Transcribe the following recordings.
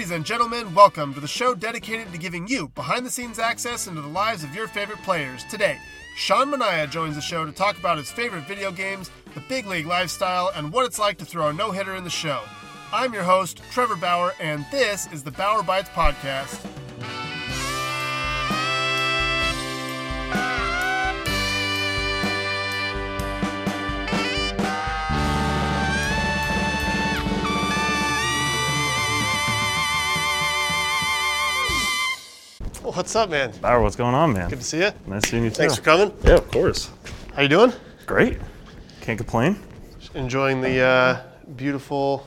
Ladies and gentlemen, welcome to the show dedicated to giving you behind the scenes access into the lives of your favorite players. Today, Sean Manaea joins the show to talk about his favorite video games, the big league lifestyle, and what it's like to throw a no hitter in the show. I'm your host, Trevor Bauer, and this is the Bauer Bytes Podcast. What's up, man? Bauer, what's going on, man? Good to see you. Nice seeing you too. Thanks for coming. Yeah, of course. How you doing? Great. Can't complain. Enjoying the uh, beautiful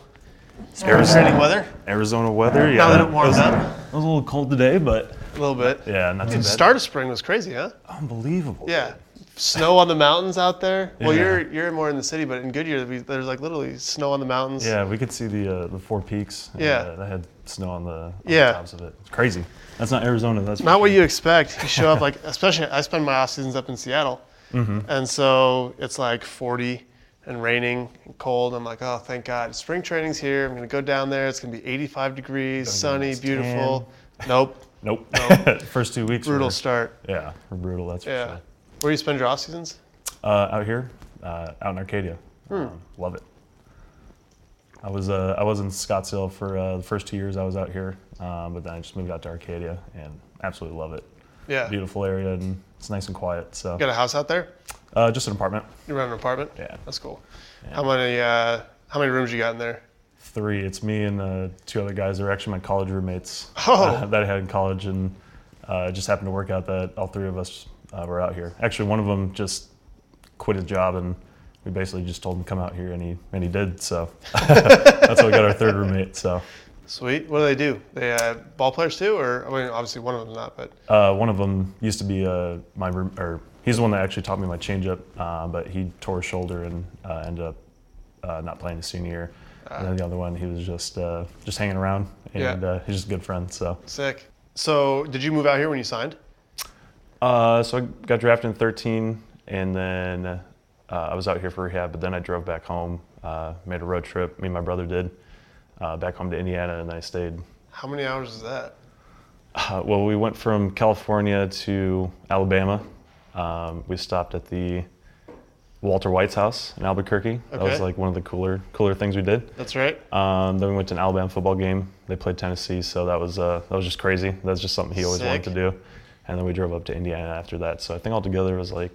Arizona, weather? Arizona weather. Yeah, Now that it warmed was, up It was a little cold today, but a little bit. yeah, not too The bad. start of spring was crazy, huh? Unbelievable. Yeah. Snow on the mountains out there. Well, Yeah. you're you're more in the city, but in Goodyear, we, there's like literally snow on the mountains. Yeah, we could see the uh, the four peaks. and, Yeah. uh, that had snow on the, on Yeah. the tops of it. It's crazy. That's not Arizona. That's Not what you expect. You show up like, especially I spend my off seasons up in Seattle, Mm-hmm. and so it's like 40 and raining and cold. I'm like, oh, thank God, spring training's here. I'm gonna go down there. It's gonna be 85 degrees, sunny, nice beautiful. Nope, Nope. nope. First two weeks. brutal Were, start. yeah, brutal. That's Yeah. for sure. Where do you spend your off seasons? Uh, out here, uh, out in Arcadia. Hmm. Um, love it. I was uh, I was in Scottsdale for uh, the first two years I was out here, um, but then I just moved out to Arcadia and absolutely love it. Yeah. Beautiful area and it's nice and quiet. So Got a house out there? uh, just an apartment. You rent an apartment? Yeah. That's cool. How many uh, how many rooms you got in there? Three. It's me and uh, two other guys. They're actually my college roommates Oh. uh, that I had in college, and uh, it just happened to work out that all three of us uh, were out here. Actually, one of them just quit his job, and we basically just told him to come out here, and he and he did. So that's how we got our third roommate. So Sweet. What do they do? They uh, ball players too, or I mean, obviously one of them not, but uh, one of them used to be uh, my room, or he's the one that actually taught me my changeup, uh, but he tore his shoulder and uh, ended up uh, not playing his senior year. And then the other one, he was just uh, just hanging around, and Yeah. uh, he's just a good friend. So. sick. So, did you move out here when you signed? Uh, so I got drafted in 13, and then uh, I was out here for rehab. But then I drove back home, uh, made a road trip. Me and my brother did uh, back home to Indiana, and I stayed. How many hours is that? Uh, well, we went from California to Alabama. Um, we stopped at the Walter White's house in Albuquerque. That was like one of the cooler cooler things we did. That's right. Um, then we went to an Alabama football game. They played Tennessee, so that was uh, that was just crazy. That was just something he always wanted to do. And then we drove up to Indiana after that. So I think altogether it was like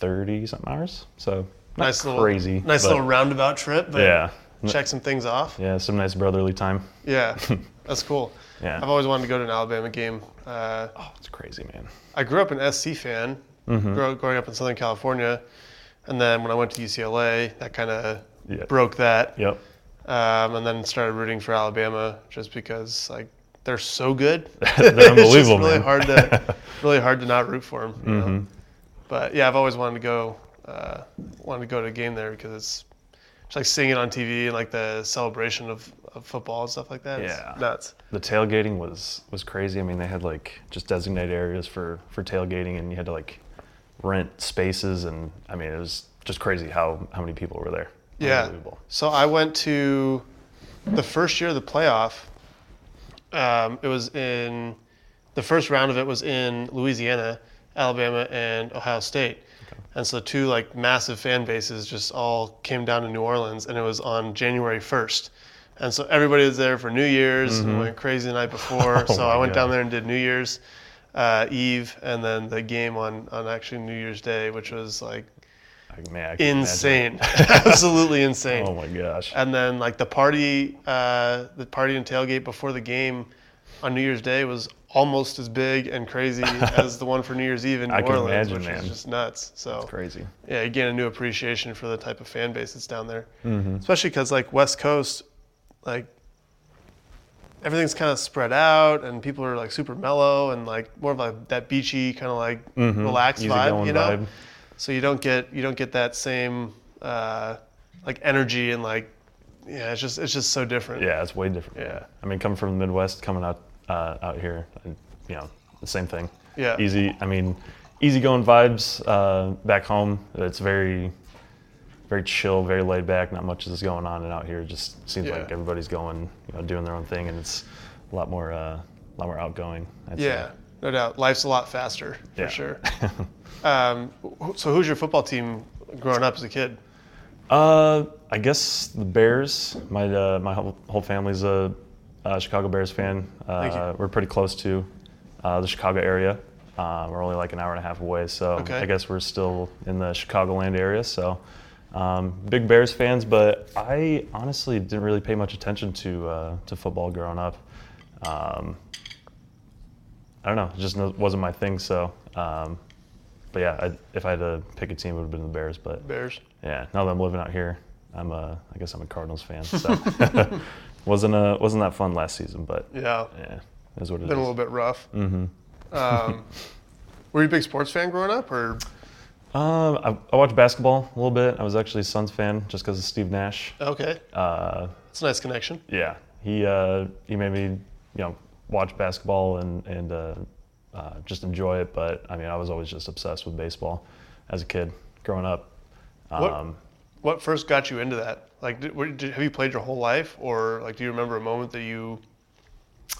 thirty something hours. So nice little crazy. nice little roundabout trip. But yeah, Check some things off. yeah, some nice brotherly time. Yeah, that's cool. Yeah. I've always wanted to go to an Alabama game. Uh, Oh, it's crazy, man. I grew up an SC fan, Mm-hmm. grow, growing up in Southern California, and then when I went to UCLA, that kind of Yeah. broke that. Yep. Um, and then started rooting for Alabama just because like they're so good. They're unbelievable. it's really man. hard to really hard to not root for them. Mm-hmm. But yeah, I've always wanted to go uh, wanted to go to a game there because it's just like seeing it on TV and like the celebration of, of football and stuff like that. It's Yeah. nuts. The tailgating was was crazy. I mean, they had like just designated areas for for tailgating, and you had to like rent spaces, and I mean, it was just crazy how how many people were there. Yeah. So I went to the first year of the playoff. Um, it was in the first round of it was in Louisiana, Alabama, and Ohio State. And so two like massive fan bases just all came down to New Orleans, and it was on January 1st. And so everybody was there for New Year's and went crazy the night before. Mm-hmm. Oh so I went down there and did New Year's uh, Eve, and then the game on on actually New Year's Day, which was like man, insane, absolutely insane. Oh my gosh. And then like the party, uh, the party and tailgate before the game on New Year's Day was almost as big and crazy as the one for New Year's Eve in New I can Orleans, imagine, which man. is just nuts. So Crazy. yeah, again, a new appreciation for the type of fan base that's down there, Mm-hmm. especially because like West Coast, like everything's kind of spread out and people are like super mellow and like more of like that beachy kind of like relaxed vibe, you know. Mm-hmm. vibe. So you don't get you don't get that same uh, like energy and like yeah, it's just it's just so different. Yeah, it's way different. Yeah. I mean, coming from the Midwest, coming out uh, out here, and, you know, the same thing. Yeah. Easy. I mean, easygoing vibes uh, back home. It's very, very chill, very laid back. Not much is going on, and out here it just seems Yeah. like everybody's going, you know, doing their own thing, and it's a lot more, uh, a lot more outgoing. I'd say. Yeah, no doubt. Life's a lot faster for Yeah. sure. um, so, who's your football team growing up as a kid? Uh, I guess the Bears. My uh, my whole, whole family's a, uh Chicago Bears fan. Uh, we're pretty close to uh, the Chicago area. Uh, we're only like an hour and a half away, so Okay. I guess we're still in the Chicagoland area. So, um, big Bears fans. But I honestly didn't really pay much attention to uh, to football growing up. Um, I don't know, it just wasn't my thing. So, um, but yeah, I, if I had to pick a team, it would have been the Bears. But Bears. yeah, now that I'm living out here, I'm a, I guess I'm a Cardinals fan. So wasn't a, wasn't that fun last season, but Yeah, yeah, is what it been a little bit rough. Mm-hmm. Um, were you a big sports fan growing up, or Um, I, I watched basketball a little bit. I was actually a Suns fan just because of Steve Nash. okay? Uh, It's a nice connection. yeah, he uh, he made me you know watch basketball and and uh, uh, just enjoy it. But I mean, I was always just obsessed with baseball as a kid growing up. What- Um, What first got you into that? Like, did, were, did, have you played your whole life, or like, do you remember a moment that you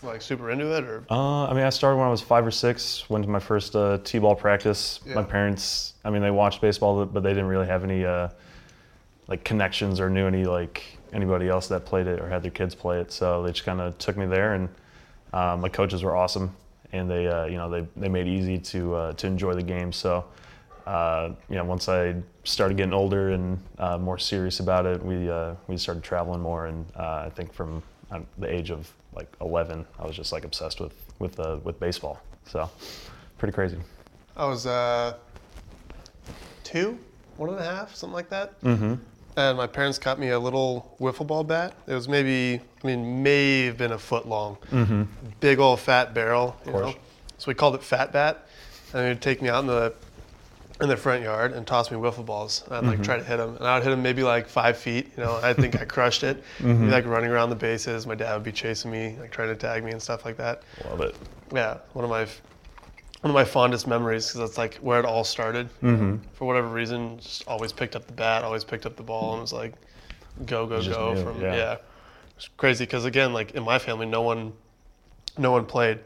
like super into it, or Uh, I mean, I started when I was five or six. Went to my first uh, t-ball practice. Yeah. My parents, I mean, they watched baseball, but they didn't really have any uh, like connections or knew any like anybody else that played it or had their kids play it. So they just kind of took me there, and uh, my coaches were awesome, and they, uh, you know, they they made it easy to uh, to enjoy the game. So. Uh, you know, once I started getting older and uh, more serious about it, we uh, we started traveling more, and uh, I think from uh, the age of like 11, I was just like obsessed with with uh, with baseball. So, pretty crazy. I was uh, two, one and a half, something like that. Mm-hmm. And my parents got me a little wiffle ball bat. It was maybe, I mean, may have been a foot long. Mm-hmm. Big old fat barrel. You course. know? So we called it Fat Bat. And they'd take me out in the in the front yard and toss me wiffle balls. I'd like try to hit them. And I would hit them maybe like five feet. You know, I think I crushed it. Be like running around the bases. My dad would be chasing me, like trying to tag me and stuff like that. Love it. Yeah, one of my one of my fondest memories because that's like where it all started. Mm-hmm. For whatever reason, just always picked up the bat, always picked up the ball, and was like, go go go knew, from yeah. yeah. It's crazy because again, like in my family, no one no one played.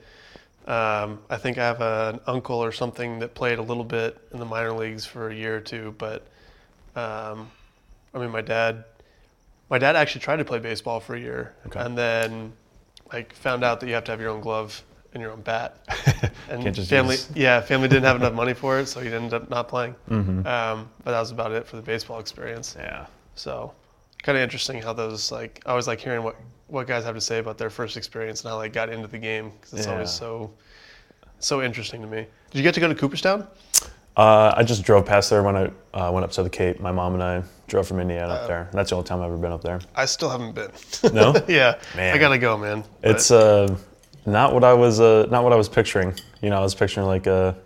Um, I think I have an uncle or something that played a little bit in the minor leagues for a year or two, but um, I mean, my dad, my dad actually tried to play baseball for a year, Okay. and then like found out that you have to have your own glove and your own bat. And Can't just family, use- yeah, family didn't have enough money for it, so he ended up not playing. Mm-hmm. Um, but that was about it for the baseball experience. Yeah. So, kind of interesting how those like I always like hearing what what guys have to say about their first experience and how they got into the game because it's always so so interesting to me. Did you get to go to Cooperstown? Uh, I just drove past there when I uh, went up to the Cape. My mom and I drove from Indiana Uh, up there. That's the only time I've ever been up there. I still haven't been. No? yeah, Man. I gotta go, man. It's uh, not what I was uh, not what I was picturing. You know, I was picturing like a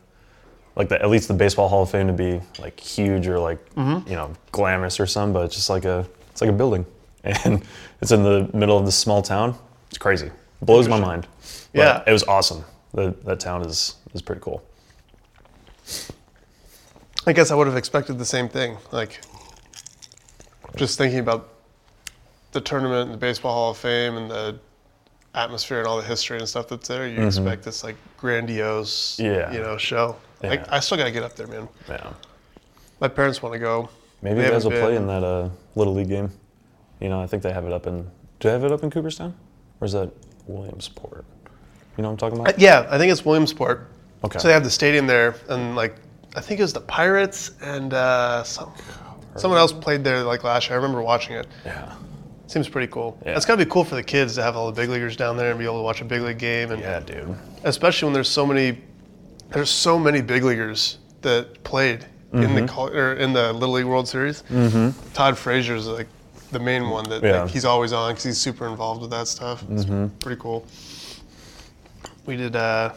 like the at least the baseball Hall of Fame to be like huge or like Mm-hmm. you know glamorous or something, but it's just like a it's like a building, and it's in the middle of this small town. It's crazy. It blows my mind. But Yeah. it was awesome. The, that town is is pretty cool. I guess I would have expected the same thing. Like, just thinking about the tournament and the Baseball Hall of Fame and the atmosphere and all the history and stuff that's there, you expect this like grandiose, Mm-hmm. Yeah. you know, show. Yeah. Like, I still gotta get up there, man. Yeah. My parents want to go. Maybe They you guys will haven't play in that uh, little league game. You know, I think they have it up in. Do they have it up in Cooperstown, or is that Williamsport? You know what I'm talking Uh, about? Yeah, I think it's Williamsport. Okay. So they have the stadium there, and like I think it was the Pirates and uh, some, someone else played there like last year. I remember watching it. Yeah. Seems pretty cool. Yeah. It's gotta be cool for the kids to have all the big leaguers down there and be able to watch a big league game, and Yeah, dude. especially when there's so many, there's so many big leaguers that played in Mm-hmm. the col- or in the Little League World Series. Mm-hmm. Todd Frazier's like the main one that Yeah. like, he's always on because he's super involved with that stuff. It's Mm-hmm. pretty cool. We did uh,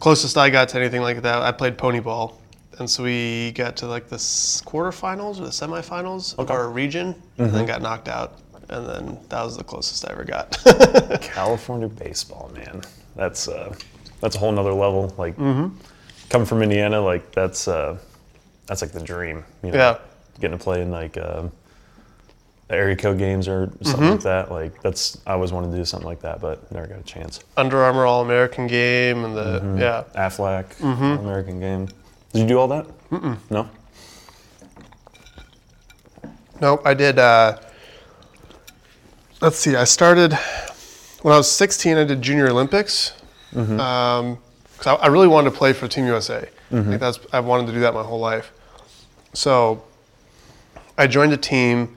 closest I got to anything like that. I played pony ball, and so we got to like the quarterfinals or the semifinals of Okay. our region, and Mm-hmm. then got knocked out. And then that was the closest I ever got. California baseball, man. That's uh, that's a whole nother level. Like Mm-hmm. coming from Indiana, like that's uh, that's like the dream. You know? Yeah. Getting to play in like um the area code games or something Mm-hmm. like that. Like that's I always wanted to do something like that, but never got a chance. Under Armour All American game and the Mm-hmm. yeah. Aflac, Mm-hmm. American game. Did you do all that? Mm-mm. No. Nope, I did. Uh, let's see. I started when I was 16. I did Junior Olympics because I, I really wanted to play for Team USA. Like that's I've wanted to do that my whole life. So I joined a team.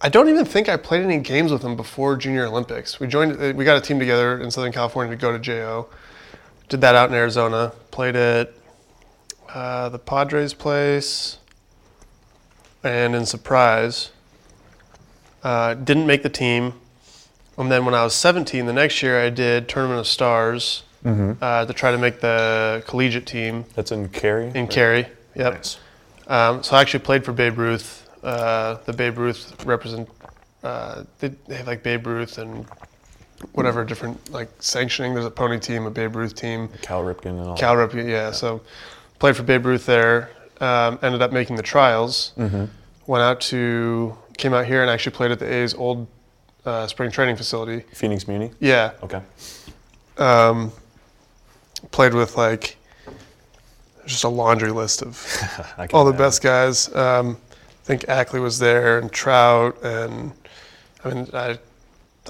I don't even think I played any games with them before Junior Olympics. We joined. uh, We got a team together in Southern California to go to JO. Did that out in Arizona. Played at uh, the Padres place and in surprise, uh, didn't make the team. And then when I was 17, the next year I did Tournament of Stars uh, to try to make the collegiate team That's in Cary. in Cary. Yep. Nice. Um, so I actually played for Babe Ruth. Uh, the Babe Ruth represent. Uh, they, they have like Babe Ruth and whatever different like sanctioning. There's a pony team, a Babe Ruth team. Cal Ripken and all. Cal Rip, yeah. So played for Babe Ruth there. Um, ended up making the trials. Went out to came out here and actually played at the A's old uh, spring training facility. Phoenix Muni. Yeah. Okay. Um, played with like just a laundry list of all the imagine. best guys. Um, think Ackley was there and Trout and I mean I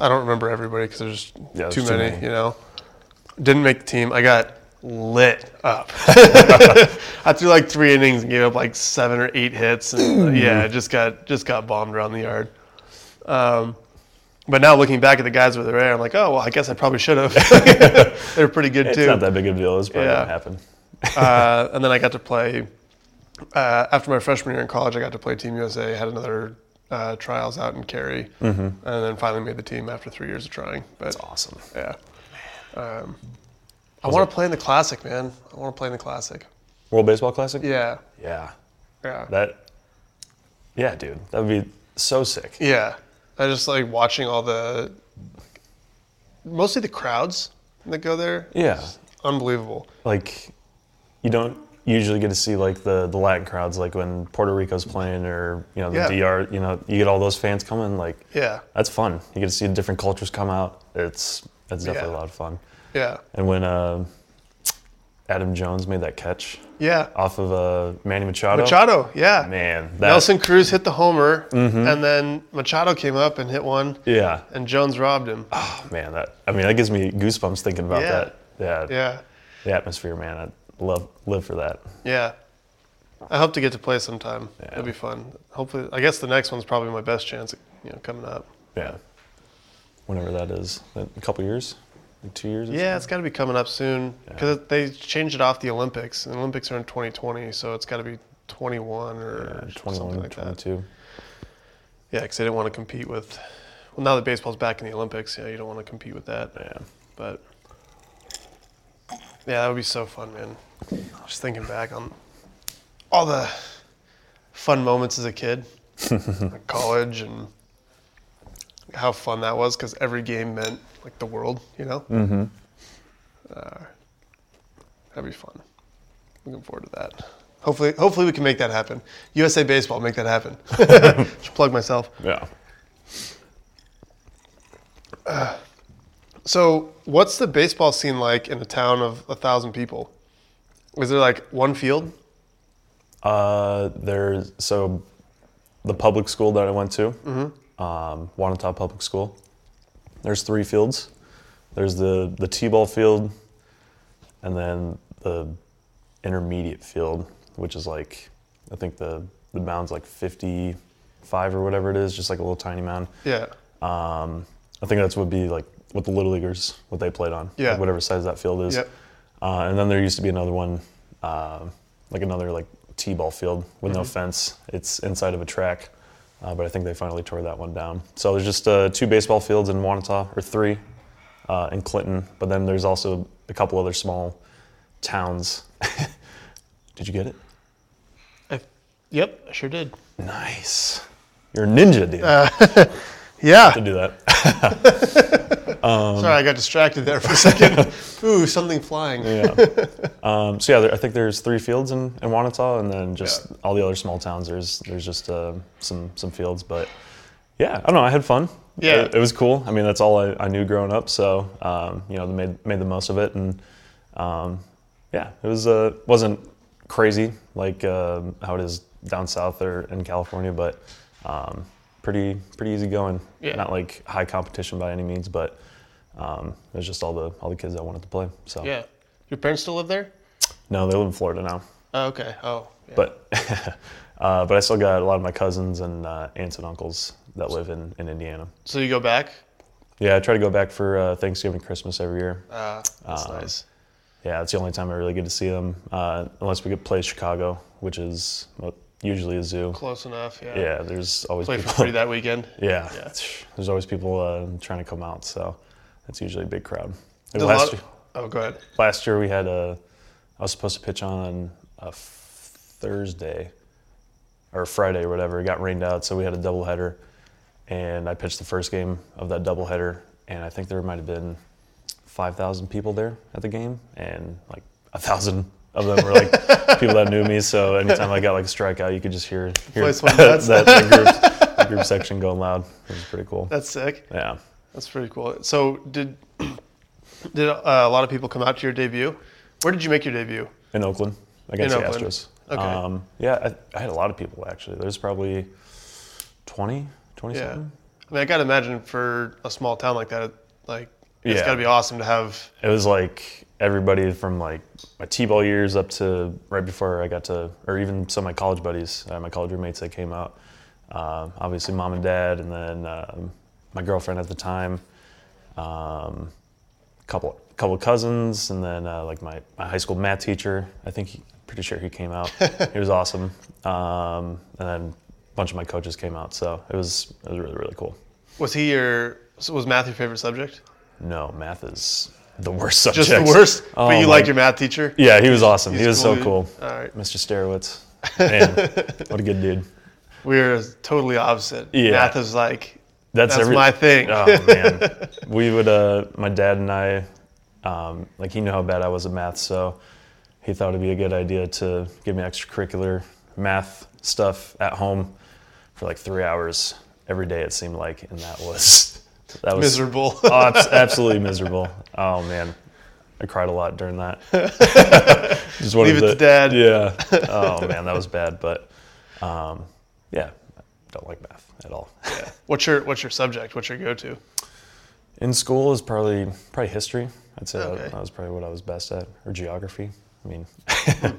I don't remember everybody because there's Yeah, there's too, too many, many. You know, didn't make the team. I got lit up. I threw like three innings and gave up like seven or eight hits, and uh, yeah, just got just got bombed around the yard. Um, but now looking back at the guys over there, I'm like, oh well, I guess I probably should have. They're pretty good It's too. not that big of a deal. It's probably Yeah. gonna happen. uh, and then I got to play uh, after my freshman year in college. I got to play Team USA. Had another uh, trials out in Cary, and then finally made the team after three years of trying. But That's awesome. yeah, um, I want to play in the classic, man. I want to play in the classic. World Baseball Classic. Yeah, Yeah. yeah, That. Yeah, dude. That would be so sick. yeah. I just like watching all the, mostly the crowds that go there. Yeah. Unbelievable. Like, you don't usually get to see like the the Latin crowds, like when Puerto Rico's playing or you know the Yeah. DR. You know, you get all those fans coming. Like, Yeah, that's fun. You get to see different cultures come out. It's it's definitely Yeah. a lot of fun. yeah, And when uh, Adam Jones made that catch yeah. off of uh, Manny Machado, Machado, yeah. man, that, Nelson Cruz hit the homer, and then Machado came up and hit one, yeah, and Jones robbed him. oh, man, that I mean that gives me goosebumps thinking about Yeah. that. Yeah, Yeah, the atmosphere, man. Love live for that. yeah. I hope to get to play sometime. Yeah. It'll be fun. Hopefully, I guess the next one's probably my best chance, you know, coming up. Yeah, whenever that is, a couple years, two years. or Yeah, it's got to be coming up soon because they changed it off the Olympics. The Olympics are in 2020, so it's got to be 21 or something. 21, something like that. 22. Yeah, because they didn't want to compete with. Well, now that baseball's back in the Olympics, yeah, you don't want to compete with that. Yeah, But yeah, that would be so fun, man. Just thinking back on all the fun moments as a kid, like college, and how fun that was because every game meant like the world, you know. Mm-hmm. Uh, that'd be fun. Looking forward to that. Hopefully, hopefully we can make that happen. USA Baseball, make that happen. Just plug myself. yeah. So, what's the baseball scene like in a town of a thousand people? Is there like one field? Uh, there's so the public school that I went to, Mm-hmm. um, Wanatah Public School. There's three fields. There's the the t-ball field, and then the intermediate field, which is like I think the the mound's like 55 or whatever it is, just like a little tiny mound. Yeah. Um, I think that's would be like what the little leaguers what they played on. Yeah. like whatever size that field is. Yep. Uh, and then there used to be another one, um like another like t-ball field with Mm-hmm. no fence. It's inside of a track, uh, but I think they finally tore that one down. So there's just uh, two baseball fields in Wanatah, or three, uh, in Clinton. But then there's also a couple other small towns. Did you get it? I, yep, I sure did. Nice. You're a ninja, dude. Uh, Yeah. to do that. Sorry, I got distracted there for a second. Ooh, something flying. yeah. Um, so yeah, there, I think there's three fields in, in Wanatah, and then just Yeah. all the other small towns. There's there's just uh, some some fields, but yeah, I don't know. I had fun. Yeah. it, it was cool. I mean, that's all I, I knew growing up. So um, you know, made made the most of it, and um, yeah, it was uh, wasn't crazy like um how it is down south or in California, but um, pretty pretty easy going. Yeah. Not like high competition by any means, but um, it was just all the all the kids that wanted to play. So Yeah. Your parents still live there? no, they live in Florida now, Oh, okay. Oh, yeah. but uh, but I still got a lot of my cousins and uh, aunts and uncles that live in, in Indiana. so you go back? Yeah, I try to go back for uh, Thanksgiving, Christmas every year. Uh, that's Um, nice. Yeah, it's the only time I really get to see them, uh, unless we get play Chicago, which is usually a zoo. Close enough. Yeah. Yeah, there's always Play for free that weekend. yeah, Yeah. there's always people uh, trying to come out, so it's usually a big crowd. Did Last lot- year, oh, go ahead. last year we had a I was supposed to pitch on uh, a Thursday or Friday or whatever. It got rained out, so we had a doubleheader, and I pitched the first game of that doubleheader, and I think there might have been five thousand people there at the game, and like a thousand of them were like people that knew me. So anytime I got like a strikeout, you could just hear hear went that, that group, the group section going loud. It was pretty cool. That's sick. Yeah. That's pretty cool. So did did uh, a lot of people come out to your debut? Where did you make your debut? In Oakland against In the Oakland. Astros. Okay. Um, yeah, I, I had a lot of people actually. There's probably 20, 20 Yeah. something. I mean, I gotta imagine for a small town like that, like it's Yeah. gotta be awesome to have. It was like everybody from like my t-ball years up to right before I got to, or even some of my college buddies, uh, my college roommates that came out. Um, obviously, mom and dad, and then um, my girlfriend at the time, um, couple couple cousins, and then uh, like my, my high school math teacher. I think he, pretty sure he came out. he was awesome. Um, and then a bunch of my coaches came out, so it was it was really really cool. Was he your? So was math your favorite subject? No, math is the worst subject. Just the worst. Oh, but you my- like your math teacher? Yeah, he was awesome. He's he was cool, so dude. cool. All right. Mr. Starowitz. Man, what a good dude. We're totally opposite. Yeah. Math is like That's, that's every- my thing. Oh man, we would. Uh, my dad and I, um, like he knew how bad I was at math, so he thought it'd be a good idea to give me extracurricular math stuff at home for like three hours every day. It seemed like, and that was that was Miserable. Oh, abs- absolutely miserable. Oh man, I cried a lot during that. Just wanted Leave it to Dad. Yeah. Oh man, that was bad. But um, yeah, I don't like math at all. yeah. what's your What's your subject? What's your go to? In school is probably probably history. I'd say Okay. that, that was probably what I was best at, or geography. I mean,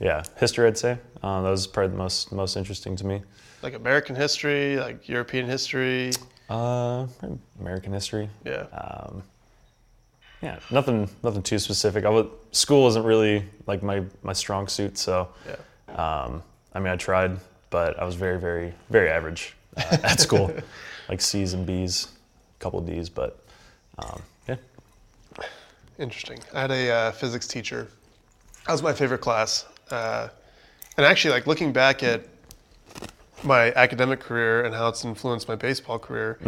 yeah, history. I'd say uh, that was probably the most most interesting to me. Like American history, like European history. Uh, American history. Yeah. Um, yeah, nothing nothing too specific. I was, school isn't really like my my strong suit, so yeah. um, I mean I tried, but I was very very very average uh, at school, like C's and B's, a couple of D's, but um, yeah. Interesting. I had a uh, physics teacher. That was my favorite class. Uh, and actually, like looking back at my academic career and how it's influenced my baseball career,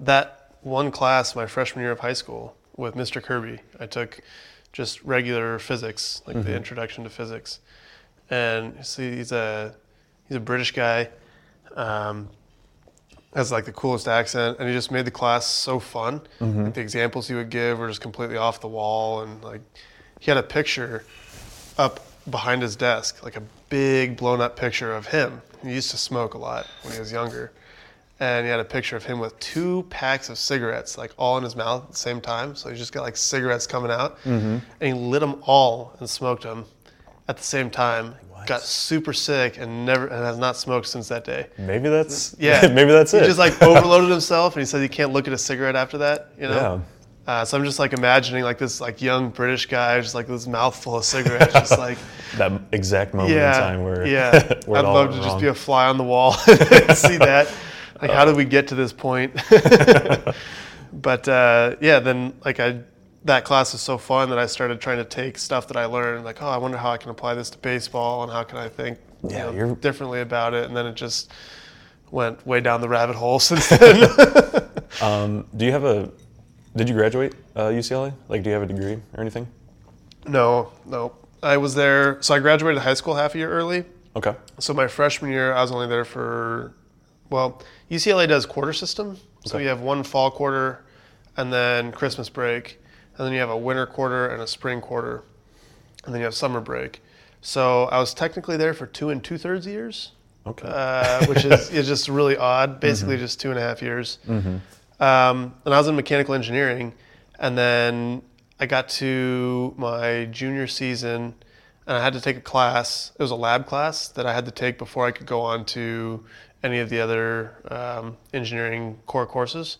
that one class my freshman year of high school with Mr. Kirby, I took just regular physics, like the introduction to physics. And see, he's a he's a British guy. Um, has like the coolest accent, and he just made the class so fun. Mm-hmm. Like the examples he would give were just completely off the wall, and like he had a picture up behind his desk, like a big blown up picture of him. He used to smoke a lot when he was younger, and he had a picture of him with two packs of cigarettes, like all in his mouth at the same time. So he just got like cigarettes coming out, mm-hmm. and he lit them all and smoked them at the same time. Got super sick and never and has not smoked since that day. Maybe that's Yeah, maybe that's he it. He just like overloaded himself, and he said he can't look at a cigarette after that. You know. Uh, so I'm just like imagining like this like young British guy, just like this mouthful of cigarettes, just like that exact moment yeah, in time where yeah. where I'd love to went just be a fly on the wall and see that. Like, how did we get to this point? but uh, yeah, then like I, that class was so fun that I started trying to take stuff that I learned, like, oh, I wonder how I can apply this to baseball and how can I think you Yeah, know, you're- differently about it. And then it just went way down the rabbit hole since then. Um, do you have a Did you graduate uh, UCLA? Like, do you have a degree or anything? No, no. I was there. So I graduated high school half a year early. Okay. So my freshman year, I was only there for, well, UCLA does quarter system. So Okay. you have one fall quarter, and then Christmas break, and then you have a winter quarter and a spring quarter, and then you have summer break. So I was technically there for two and two thirds years, Okay. uh, which is, is just really odd. Basically, just two and a half years. Um, and I was in mechanical engineering, and then I got to my junior season, and I had to take a class. It was a lab class that I had to take before I could go on to any of the other um, engineering core courses.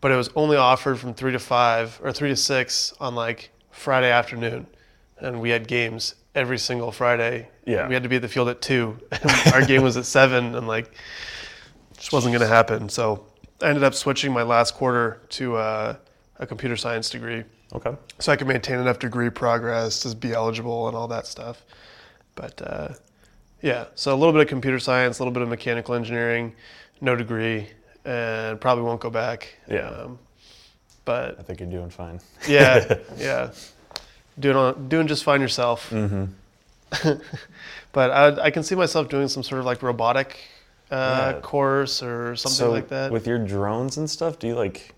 But it was only offered from three to five or three to six on like Friday afternoon, and we had games every single Friday. Yeah. we had to be at the field at two. And our game was at seven, and like just wasn't going to happen. So I ended up switching my last quarter to uh, a computer science degree, okay. so I could maintain enough degree progress to be eligible and all that stuff. But uh, yeah, so a little bit of computer science, a little bit of mechanical engineering, no degree, and probably won't go back. Yeah. Um, but I think you're doing fine. yeah, yeah, doing on, doing just fine yourself. Mm-hmm. but I, I can see myself doing some sort of like robotic uh, Yeah. course or something so like that. with your drones and stuff, do you like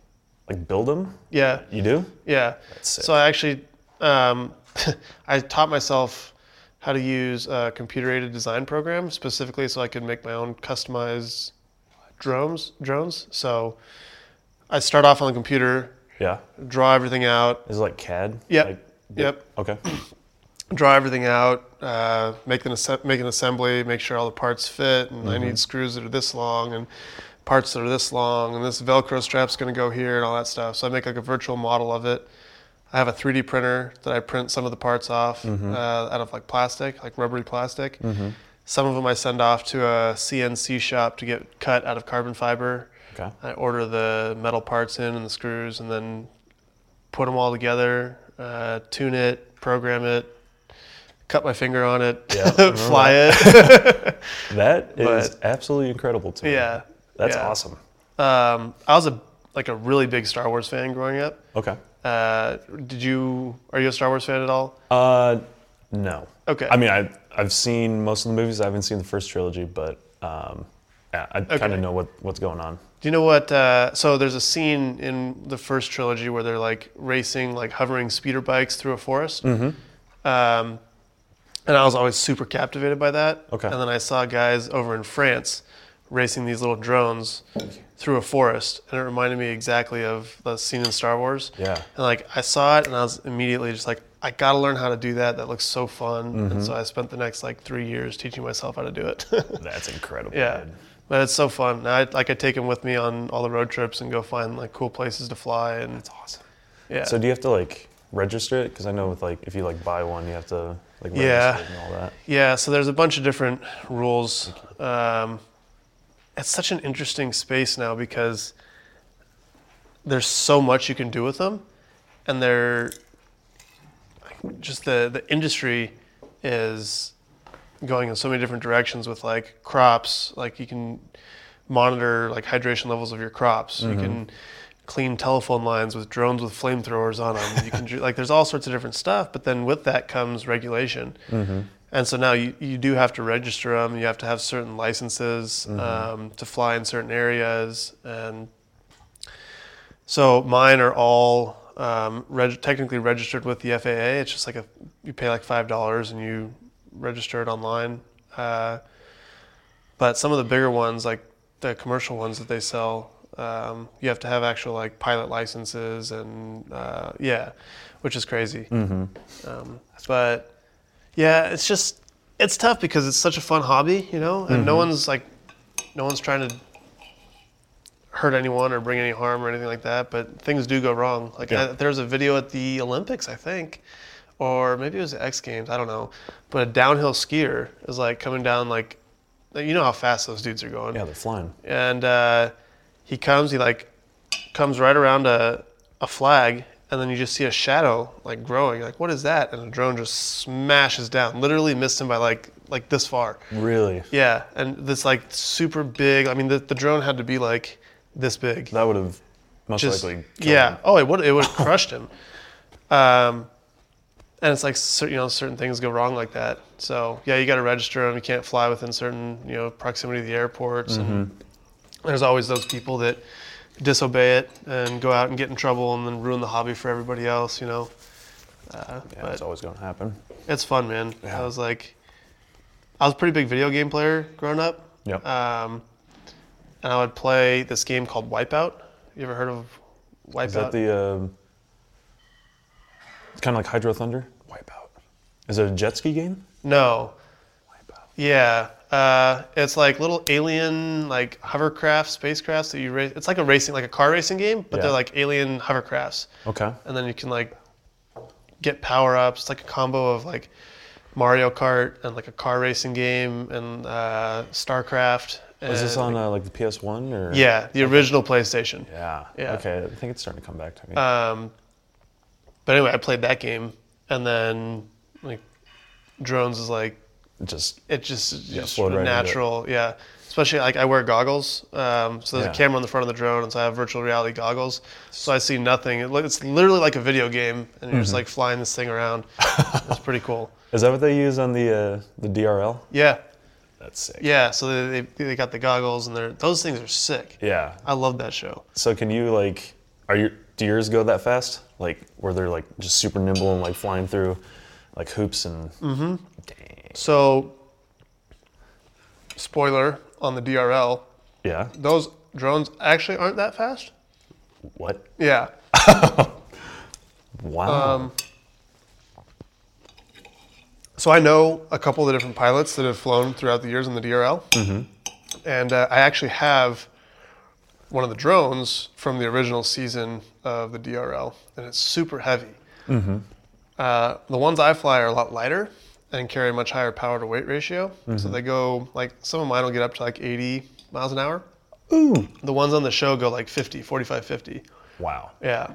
like build them? yeah, You do? yeah. That's sick. So I actually, um, I taught myself how to use a computer-aided design program specifically so I could make my own customized drones. Drones. So I start off on the computer, Yeah. draw everything out. Is it like CAD? Yep. Like, Yep. Okay. draw everything out, uh, make an asse- make an assembly, make sure all the parts fit, and I need screws that are this long and parts that are this long, and this Velcro strap's going to go here and all that stuff. So I make like a virtual model of it. I have a 3D printer that I print some of the parts off uh, out of like plastic, like rubbery plastic. Some of them I send off to a CNC shop to get cut out of carbon fiber. Okay. I order the metal parts in and the screws, and then put them all together, uh, tune it, program it, cut my finger on it, Yeah, fly it. That is But- absolutely incredible to me. yeah, That's yeah. awesome. Um, I was a like a really big Star Wars fan growing up. Okay. Uh, did you? Are you a Star Wars fan at all? Uh, no. Okay. I mean, I I've seen most of the movies. I haven't seen the first trilogy, but um, yeah, I kind of know what what's going on. Do you know what? Uh, so there's a scene in the first trilogy where they're like racing, like hovering speeder bikes through a forest. Mm-hmm. Um, and I was always super captivated by that. Okay. And then I saw guys over in France racing these little drones through a forest, and it reminded me exactly of the scene in Star Wars. Yeah. And like I saw it, and I was immediately just like, I gotta learn how to do that. That looks so fun. Mm-hmm. And so I spent the next like three years teaching myself how to do it. That's incredible. Yeah, dude. but it's so fun. I like I take them with me on all the road trips and go find like cool places to fly and That's awesome. yeah. So do you have to like register it? Because I know with like if you like buy one, you have to like register Yeah. it and all that. yeah, so there's a bunch of different rules. Um, it's such an interesting space now because there's so much you can do with them, and they're just the the industry is going in so many different directions with like crops. Like you can monitor like hydration levels of your crops. You mm-hmm. can clean telephone lines with drones with flamethrowers on them. You can like there's all sorts of different stuff. But then with that comes regulation. Mm-hmm. And so now you, you do have to register them. You have to have certain licenses mm-hmm. um, to fly in certain areas. And so mine are all um, reg- technically registered with the FAA. It's just like a you pay like five dollars and you register it online. Uh, but some of the bigger ones, like the commercial ones that they sell, um, you have to have actual like pilot licenses and uh, yeah, which is crazy. Um, but yeah, it's just it's tough because it's such a fun hobby, you know, and no one's like no one's trying to hurt anyone or bring any harm or anything like that. But things do go wrong. Like Yeah. I, there's a video at the Olympics, I think, or maybe it was the X Games. I don't know. But a downhill skier is like coming down like, you know how fast those dudes are going Yeah, they're flying. and uh, he comes he like comes right around a, a flag and then you just see a shadow like growing like what is that and the drone just smashes down literally missed him by like like this far Really? yeah and this like super big i mean the, the drone had to be like this big That would have most just likely. yeah. him. Oh, it would it would have crushed him. Um, and it's like you know certain things go wrong like that. So yeah, you got to register them. You can't fly within certain you know proximity to the airports. And Mm-hmm. there's always those people that disobey it and go out and get in trouble and then ruin the hobby for everybody else. You know. Uh, Yeah, it's always going to happen. it's fun, man. Yeah. I was like, I was a pretty big video game player growing up. Yep. Um, and I would play this game called Wipeout. You ever heard of Wipeout? Is that the? Uh, it's kind of like Hydro Thunder. Wipeout. Is it a jet ski game? no. Wipeout. Yeah. Uh, it's like little alien like hovercraft spacecrafts that you race. It's like a racing, like a car racing game, but Yeah. they're like alien hovercrafts. Okay. And then you can like get power ups. It's like a combo of like Mario Kart and like a car racing game and uh, StarCraft. Is this on uh, like the PS One or? Yeah, the original PlayStation. Yeah. Yeah. Okay. I think it's starting to come back to me. Um, but anyway, I played that game, and then like drones is like just it just it's Yeah, just right natural. Yeah, especially like I wear goggles, um, so there's Yeah. a camera on the front of the drone, and so I have virtual reality goggles, so I see nothing. It, it's literally like a video game, and you're Mm-hmm. just like flying this thing around. it's pretty cool. is that what they use on the uh, the DRL? Yeah, That's sick. yeah. So they, they, they got the goggles, and they're those things are sick. Yeah. I love that show. So can you like, are your do yours go that fast? Like where they're like just super nimble and like flying through, like hoops and. Mm-hmm. Dang. So, spoiler on the DRL, Yeah. those drones actually aren't that fast. What? Yeah. Wow. Um, so I know a couple of the different pilots that have flown throughout the years in the DRL, and uh, I actually have one of the drones from the original season of the DRL, and it's super heavy. Uh, the ones I fly are a lot lighter and carry a much higher power to weight ratio. So they go like some of mine will get up to like 80 miles an hour. Ooh. The ones on the show go like 50, 45, 50. Wow. Yeah.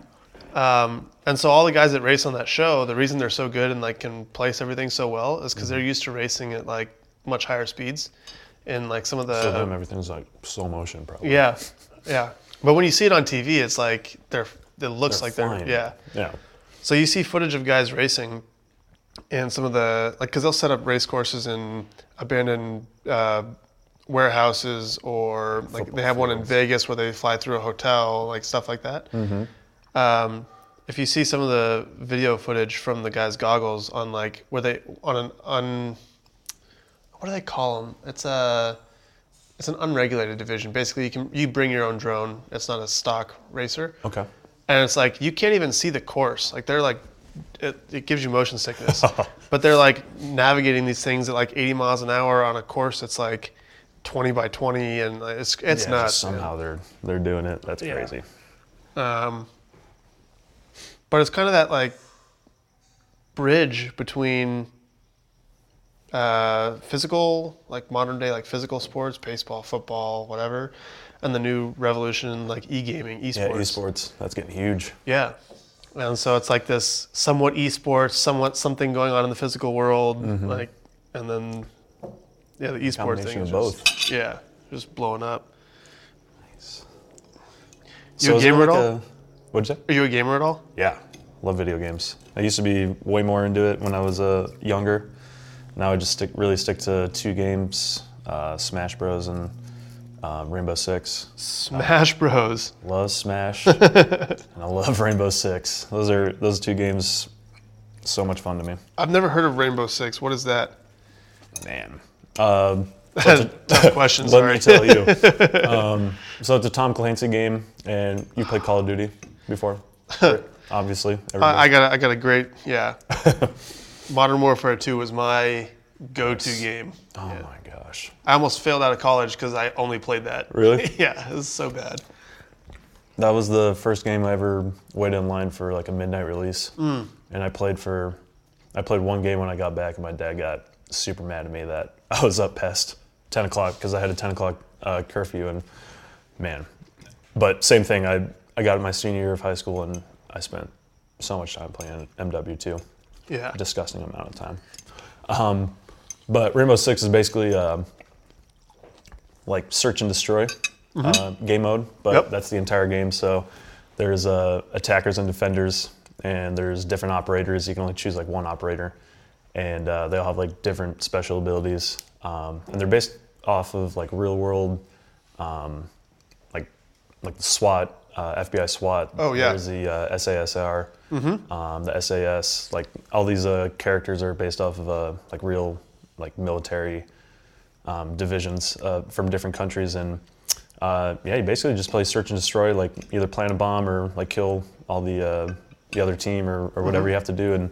Um, and so all the guys that race on that show, the reason they're so good and like can place everything so well is because they're used to racing at like much higher speeds, and like some of the So them everything's like slow motion probably. yeah, yeah. But when you see it on TV, it's like they're it looks They're like flying. they're yeah. Yeah. So you see footage of guys racing, and some of the like because they'll set up race courses in abandoned uh, warehouses or like Football they have one in. Vegas where they fly through a hotel, like stuff like that. Um, if you see some of the video footage from the guys' goggles on like where they on an un what do they call them? It's a it's an unregulated division. Basically, you can you bring your own drone. It's not a stock racer Okay. and it's like you can't even see the course. Like they're like, it, it gives you motion sickness. but they're like navigating these things at like 80 miles an hour on a course that's like 20 by 20, and it's it's yeah, man. Somehow they're they're doing it. That's Yeah. crazy. Um, but it's kind of that like bridge between uh, physical, like modern day, like physical sports, baseball, football, whatever, and the new revolution like e-gaming, esports. Yeah, esports. That's getting huge. Yeah. And so it's like this somewhat esports, somewhat something going on in the physical world, like, and then, yeah, the esports thing is both. just, yeah, just blowing up. Nice. You a is there gamer at like all? a- what'd you say? Are you a gamer at all? Yeah, love video games. I used to be way more into it when I was uh, younger. Now I just stick really stick to two games: uh, Smash Bros. and um, Rainbow Six. Smash Bros. Love Smash, and I love Rainbow Six. Those are those two games. So much fun to me, I've never heard of Rainbow Six. What is that? man. Um, Tough question. let Sorry. me tell you. Um, so it's a Tom Clancy game, and you play Call of Duty before, obviously. I, I got a, I got a great yeah. Modern Warfare 2 was my go-to game. oh Yeah. my gosh. I almost failed out of college because I only played that. Really? yeah, it was so bad. That was the first game I ever waited in line for like a midnight release, Hmm. and I played for, I played one game when I got back, and my dad got super mad at me that I was up past 10 o'clock because I had a 10 o'clock uh, curfew, and man, but same thing. I I got in my senior year of high school, and I spent so much time playing MW2, Yeah. disgusting amount of time. Um, but Rainbow Six is basically um like search and destroy uh, game mode, but Mm-hmm. Yep. that's the entire game. So there's uh, attackers and defenders, and there's different operators. You can only choose like one operator, and uh, they all have like different special abilities, um, and they're based off of like real world, um, like like the SWAT, uh, FBI SWAT. Oh, yeah. There's the uh, SASR, um, the SAS. Like all these uh, characters are based off of uh, like real like military um, divisions uh, from different countries, and uh, yeah, you basically just play search and destroy, like either plant a bomb or like kill all the uh, the other team or, or whatever you have to do, and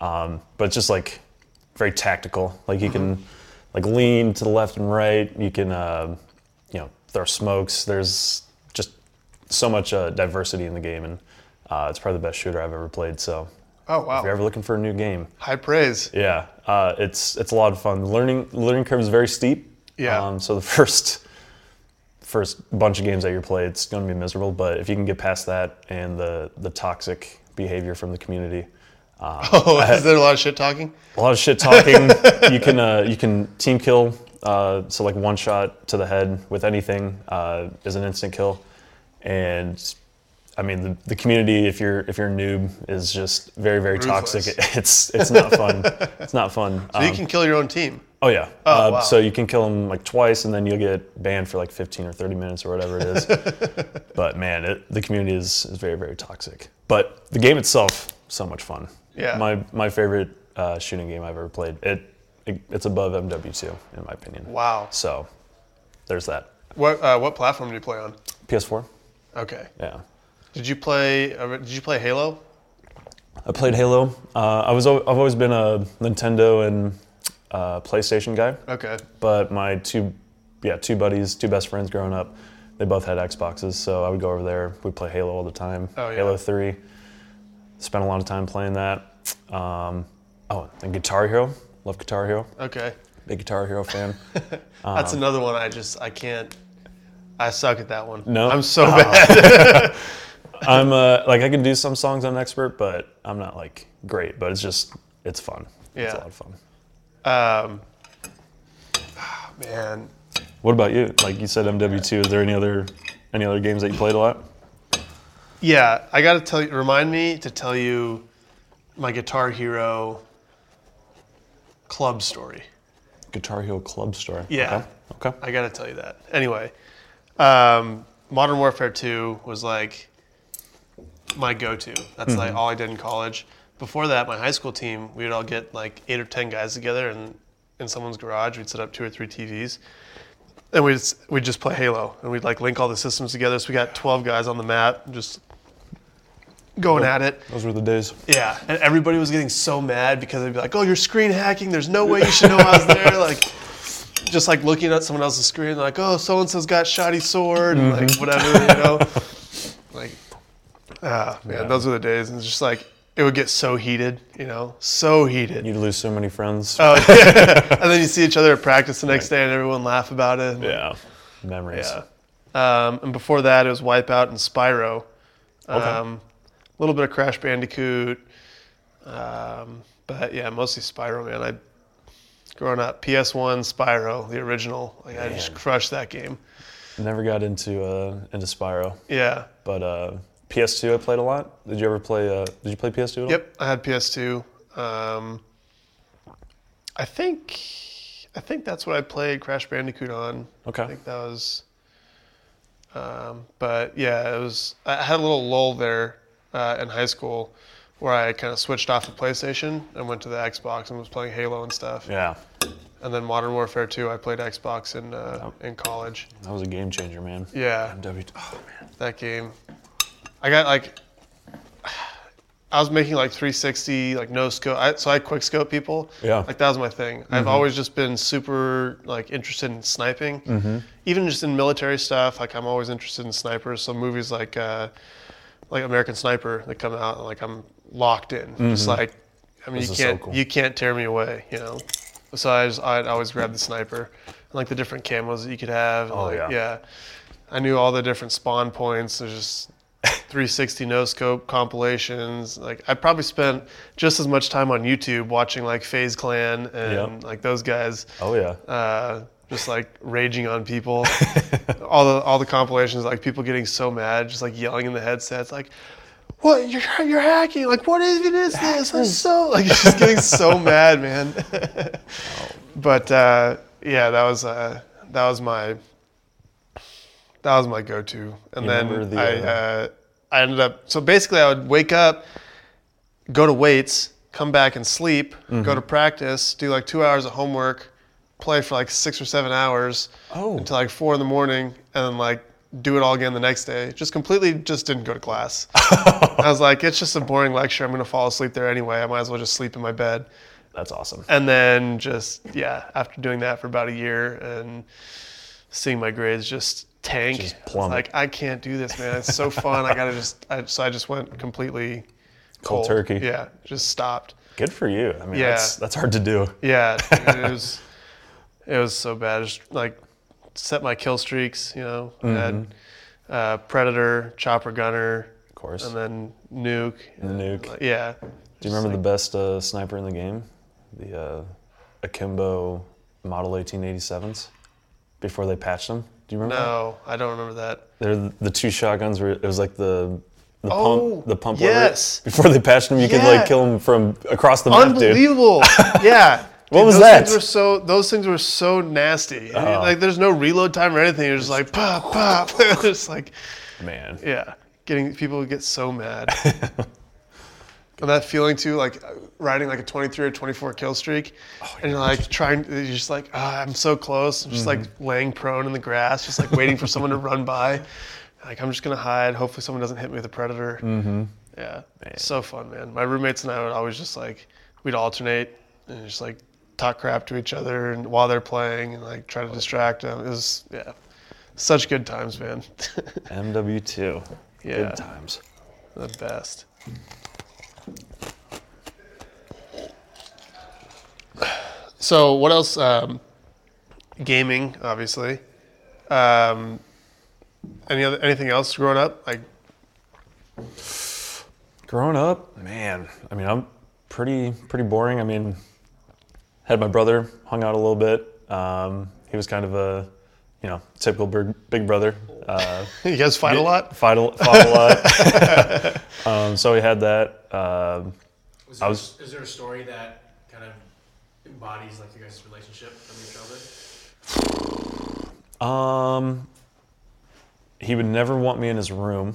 um, but it's just like very tactical. Like you can like lean to the left and right. You can uh, you know throw smokes. There's so much uh, diversity in the game, and uh, it's probably the best shooter I've ever played. So Oh wow! if you're ever looking for a new game, High praise. yeah, uh, it's it's a lot of fun. The learning learning curve is very steep. Yeah. Um, so the first first bunch of games that you play, it's going to be miserable. But if you can get past that and the the toxic behavior from the community, uh, Oh, is there a lot of shit talking? a lot of shit talking. you can uh, you can team kill. Uh, so like one shot to the head with anything uh, is an instant kill, and I mean the, the community if you're if you're a noob is just very very toxic. Ruthless. It's it's not fun. it's not fun. So you Um, can kill your own team. Oh yeah. Oh, uh, wow. So you can kill them like twice, and then you'll get banned for like 15 or 30 minutes or whatever it is. but man, it, the community is, is very very toxic. But the game itself, so much fun. Yeah. My my favorite uh, shooting game I've ever played. It, it it's above MW2 in my opinion. Wow. So there's that. What uh, what platform do you play on? PS4. Okay. Yeah. Did you play? Uh, did you play Halo? I played Halo. Uh, I was. I've always been a Nintendo and uh, PlayStation guy. Okay. but my two yeah two buddies two best friends growing up they both had xboxes so i would go over there we'd play halo all the time Oh, yeah. halo 3 spent a lot of time playing that um, oh and guitar hero love guitar hero Okay. big guitar hero fan That's another one. I just I can't. I suck at that one. No? I'm so bad. i'm uh, like i can do some songs i'm an expert but i'm not like great but it's just it's fun it's Yeah. a lot of fun Um, ah, man, what about you like you said mw2 is there any other any other games that you played a lot yeah, I got to tell you. Remind me to tell you my Guitar Hero club story. guitar hero club story. Yeah. okay, okay. I got to tell you that. Anyway, um, Modern Warfare 2 was like my go-to. That's like all I did in college. Before that, my high school team, we would all get like eight or ten guys together and in someone's garage, we'd set up two or three TVs. And we'd, we'd just play Halo. And we'd like link all the systems together. So we got 12 guys on the map just going at it. those were the days Yeah, and everybody was getting so mad because they'd be like, "Oh, you're screen hacking. There's no way you should know I was there." Like, just like looking at someone else's screen, like, "Oh, so and so's got shoddy sword," and like whatever, you know. Like, ah, man, Yeah. those were the days, and it's just like it would get so heated, you know, so heated. You'd lose so many friends. Oh, yeah. and then you see each other at practice the next day, and everyone laugh about it. yeah. Memories. Yeah. Um, and before that, it was Wipeout and Spyro. Okay. Um, a little bit of Crash Bandicoot. Um, but yeah, mostly Spyro, man. Growing up, PS1 Spyro, the original. Like I just crushed that game. Never got into uh, into Spyro, Yeah. but uh, PS2 I played a lot. Did you ever play? Uh, did you play PS2 at all? Yep, I had PS2. Um, I think I think that's what I played Crash Bandicoot on. Okay. I think that was. Um, but yeah, it was. I had a little lull there uh, in high school, where I kind of switched off the PlayStation and went to the Xbox and was playing Halo and stuff. Yeah. And then Modern Warfare 2, I played Xbox in uh, in college. That was a game changer, man. Yeah, MW. Oh man. that game. I got like. I was making like 360, like no scope. I, so I quick scope people. Yeah. Like that was my thing. I've always just been super like interested in sniping. Mm-hmm. Even just in military stuff, like I'm always interested in snipers. So movies like uh, like American Sniper that come out, like I'm locked in. Just like, I mean, This you can't cool. you can't tear me away. You know. So I just, I'd always grab the sniper, and like the different camos that you could have. Oh, like, yeah. yeah. I knew all the different spawn points. There's just 360 no scope compilations. Like I probably spent just as much time on YouTube watching like FaZe Clan and Yep. like those guys. Oh yeah. Uh, just like raging on people. all the all the compilations, like people getting so mad, just like yelling in the headsets, like, "What? You're you're hacking? Like, what even is this? I'm so like just getting so mad, man." but uh, yeah, that was uh, that was my that was my go-to, and You then the, I uh, uh, I ended up so basically I would wake up, go to weights, come back and sleep, Mm-hmm. go to practice, do like two hours of homework, play for like six or seven hours Oh. until like four in the morning, and then like do it all again the next day. Just completely just didn't go to class. I was like, it's just a boring lecture. I'm gonna fall asleep there anyway. I might as well just sleep in my bed. That's awesome. And then just yeah, after doing that for about a year and seeing my grades just tank, Just plummet. like I can't do this, man. It's so fun. I gotta just. I, so I just went completely Cold cold. turkey. Yeah, just stopped. Good for you. I mean, Yeah. that's, that's hard to do. Yeah, it was it was so bad. Just like set my kill streaks. You know, I had Mm-hmm. uh, predator, chopper gunner, Of course. and then nuke. The nuke. Like, yeah. Do you remember the best uh, sniper in the game? The uh, Akimbo Model 1887s before they patched them. Do you remember? that? No, I don't remember that. They're the, the two shotguns were. It was like the the Oh, pump the pump yes. Before they patched them, you could like kill them from across the map, dude. Unbelievable. yeah. What Dude, was those that? Things were so those things were so nasty. Oh. Like there's no reload time or anything. You're just like pop pop. just like Man. yeah, getting people get so mad. and that feeling too, like riding like a 23 or 24 kill streak, Oh, and you're like trying. You're just like ah, I'm so close. I'm just like Mm-hmm. laying prone in the grass, just like waiting for someone to run by. Like I'm just gonna hide. Hopefully someone doesn't hit me with a predator. Mm-hmm. Yeah, so fun, man. My roommates and I would always just like we'd alternate and just like talk crap to each other and while they're playing and like try to distract them. It was yeah, such good times, man. MW2. Yeah. Good times. the best. So what else? Um, gaming, obviously. Um, any other anything else growing up? Like Growing up, man. I mean, I'm pretty pretty boring. I mean, had my brother, hung out a little bit. Um, he was kind of a, you know, typical big, big brother. Uh, you guys fight a lot. Fight a, fought a lot. um, so we had that. Um, Was I there, was- is there a story that kind of embodies like your guys' relationship from your childhood? Um, he would never want me in his room,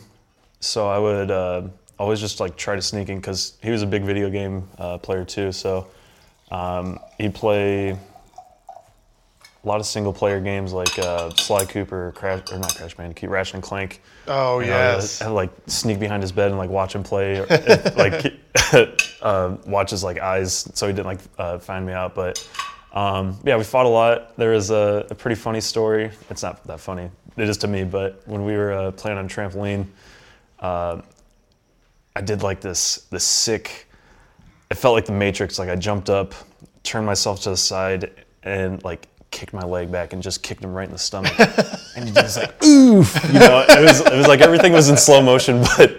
so I would uh, always just like try to sneak in because he was a big video game uh, player too. So um, he'd play a lot of single player games like uh, Sly Cooper, Crash or not Crash Bandicoot, Ratchet and Clank. Oh And I would, yes. I'd, like sneak behind his bed and like watch him play, or, like uh, watch his like eyes so he didn't like uh, find me out. But um, yeah, we fought a lot. There was a, a pretty funny story. It's not that funny. It is to me, but when we were uh, playing on trampoline, uh, I did like this this sick. It felt like the Matrix. Like I jumped up, turned myself to the side, and like kicked my leg back and just kicked him right in the stomach. and he just like oof, you know. It was it was like everything was in slow motion, but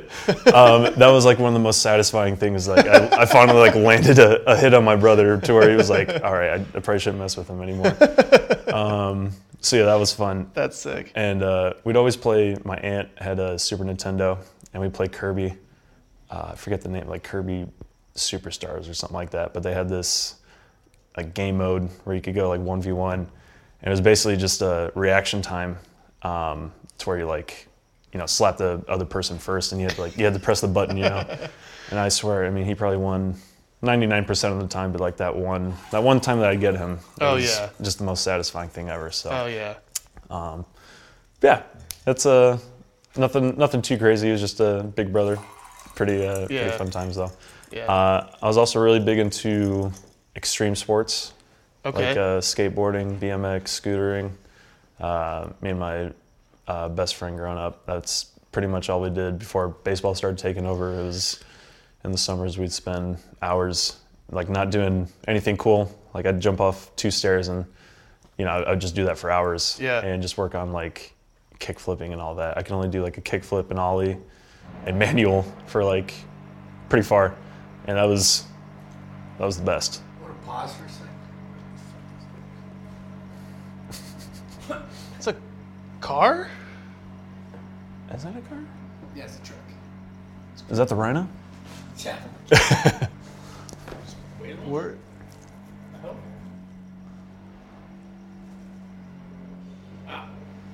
um, that was like one of the most satisfying things. Like I, I finally like landed a, a hit on my brother to where he was like, all right, I, I probably shouldn't mess with him anymore. Um, so yeah, that was fun. That's sick. And uh, we'd always play. My aunt had a Super Nintendo, and we'd play Kirby. Uh, I forget the name, like Kirby Superstars or something like that. But they had this like game mode where you could go like one v one, and it was basically just a reaction time um, to where you like, you know, slap the other person first, and you had to, like you had to press the button, you know. and I swear, I mean, he probably won. 99% of the time, but like that one, that one time that I get him, it Oh, was yeah. just the most satisfying thing ever. So, Oh yeah. yeah, that's uh, nothing nothing too crazy. It was just a big brother. Pretty uh, pretty Yeah. fun times though. Yeah. Uh, I was also really big into extreme sports okay. like uh, skateboarding, BMX, scootering. Uh, me and my uh, best friend growing up, that's pretty much all we did before baseball started taking over. It was in the summers we'd spend hours like not doing anything cool. Like I'd jump off two stairs and you know I'd just do that for hours. Yeah. And just work on like kick flipping and all that. I can only do like a kick flip and ollie and manual for like pretty far, and that was that was the best. I want to pause for a second. It's a car. Is that a car? Yeah, it's a truck. Is that the Rhino? Yeah. Where?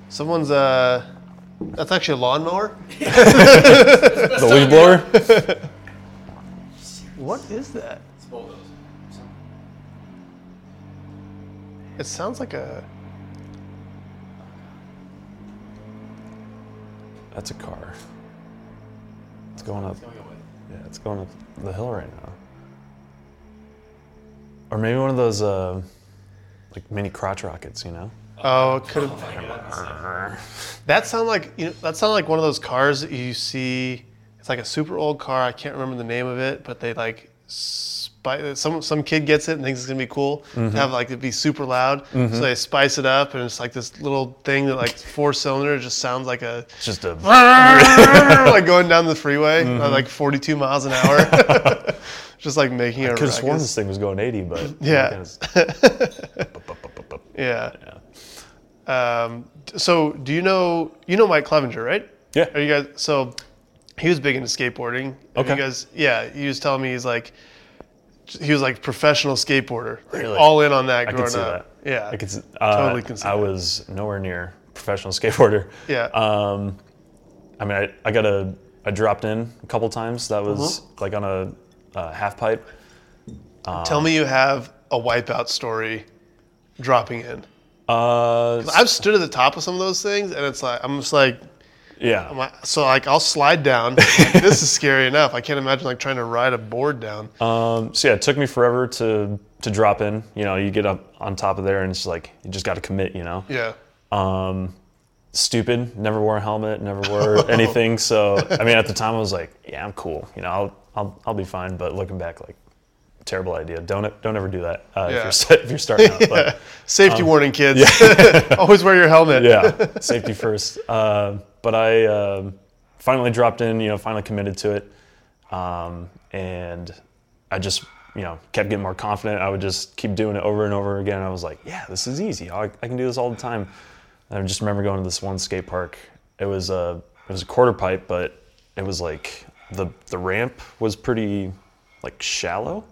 Someone's uh. That's actually a lawnmower. The leaf blower? What is that? It sounds like a. That's a car. It's going up. Yeah, it's going up the hill right now. Or maybe one of those uh, like mini crotch rockets, you know? Oh, it could have. That sound like you know. That sound like one of those cars that you see. It's like a super old car. I can't remember the name of it, but they like. Some some kid gets it and thinks it's gonna be cool to mm-hmm. have like it be super loud. Mm-hmm. So they spice it up and it's like this little thing that like four cylinder just sounds like a It's just a. like going down the freeway at mm-hmm. like 42 miles an hour. just like making a Could have sworn this thing was going 80, but. Yeah. Yeah. Yeah. Um, so do you know you know Mike Clevinger, right? Yeah. Are you guys so he was big into skateboarding. Okay. Guys yeah, he was telling me he's like he was like professional skateboarder. Like, Really? all in on that I growing could see up. that. Yeah. I could. Uh, Totally can I that. was nowhere near professional skateboarder. Yeah. Um, I mean, I, I got a. I dropped in a couple times. That was Uh-huh. like on a uh, half pipe. Tell me you have a wipeout story dropping in. Uh, I've stood at the top of some of those things and it's like I'm just like yeah. Like- so like I'll slide down. this is scary enough. I can't imagine like trying to ride a board down. Um, so yeah, it took me forever to to drop in. You know, you get up on top of there, and it's like you just got to commit. You know. yeah. Um, stupid. Never wore a helmet. Never wore anything. So I mean, at the time, I was like, yeah, I'm cool. You know, I'll I'll I'll be fine. But looking back, like, terrible idea. Don't don't ever do that uh, Yeah. if you're if you're starting out. But Safety warning, kids. Yeah. Always wear your helmet. yeah, safety first. Uh, but I um, finally dropped in, you know, finally committed to it, um, and I just, you know, kept getting more confident. I would just keep doing it over and over again. I was like, yeah, this is easy. I, I can do this all the time. And I just remember going to this one skate park. It was a it was a quarter pipe, but it was like the the ramp was pretty like shallow,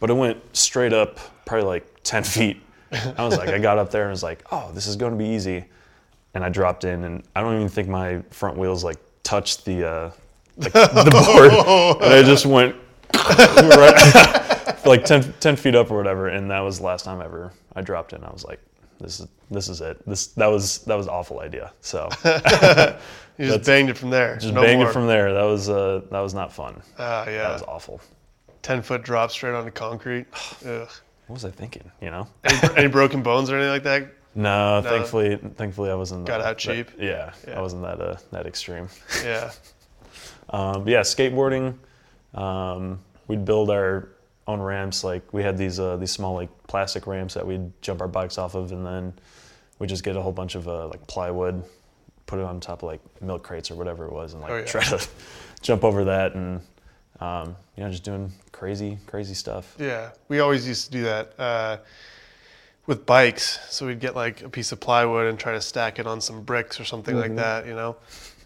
but it went straight up, probably like ten feet. I was like, I got up there and was like, oh, this is going to be easy and I dropped in, and I don't even think my front wheels like touched the uh, like, the board, and I just went right, like 10, 10 feet up or whatever, and that was the last time ever I dropped in. I was like, this is this is it. This that was that was awful idea. So You just banged it from there. just no banged more. it from there. That was uh, that was not fun. Ah, That yeah. was awful. Ten foot drop straight onto concrete. Ugh. What was I thinking? You know? Any, any broken bones or anything like that? No, thankfully, thankfully I wasn't. Got uh, out that- cheap? yeah, Yeah. I wasn't that uh, that extreme. Yeah. Um, yeah, skateboarding. Um, we'd build our own ramps. Like we had these uh, these small like plastic ramps that we'd jump our bikes off of, and then we just get a whole bunch of uh, like plywood, put it on top of like milk crates or whatever it was, and like Oh, yeah. try to jump over that, and um, you know just doing crazy crazy stuff. Yeah. We always used to do that uh, with bikes. So we'd get like a piece of plywood and try to stack it on some bricks or something like mm-hmm. that, you know?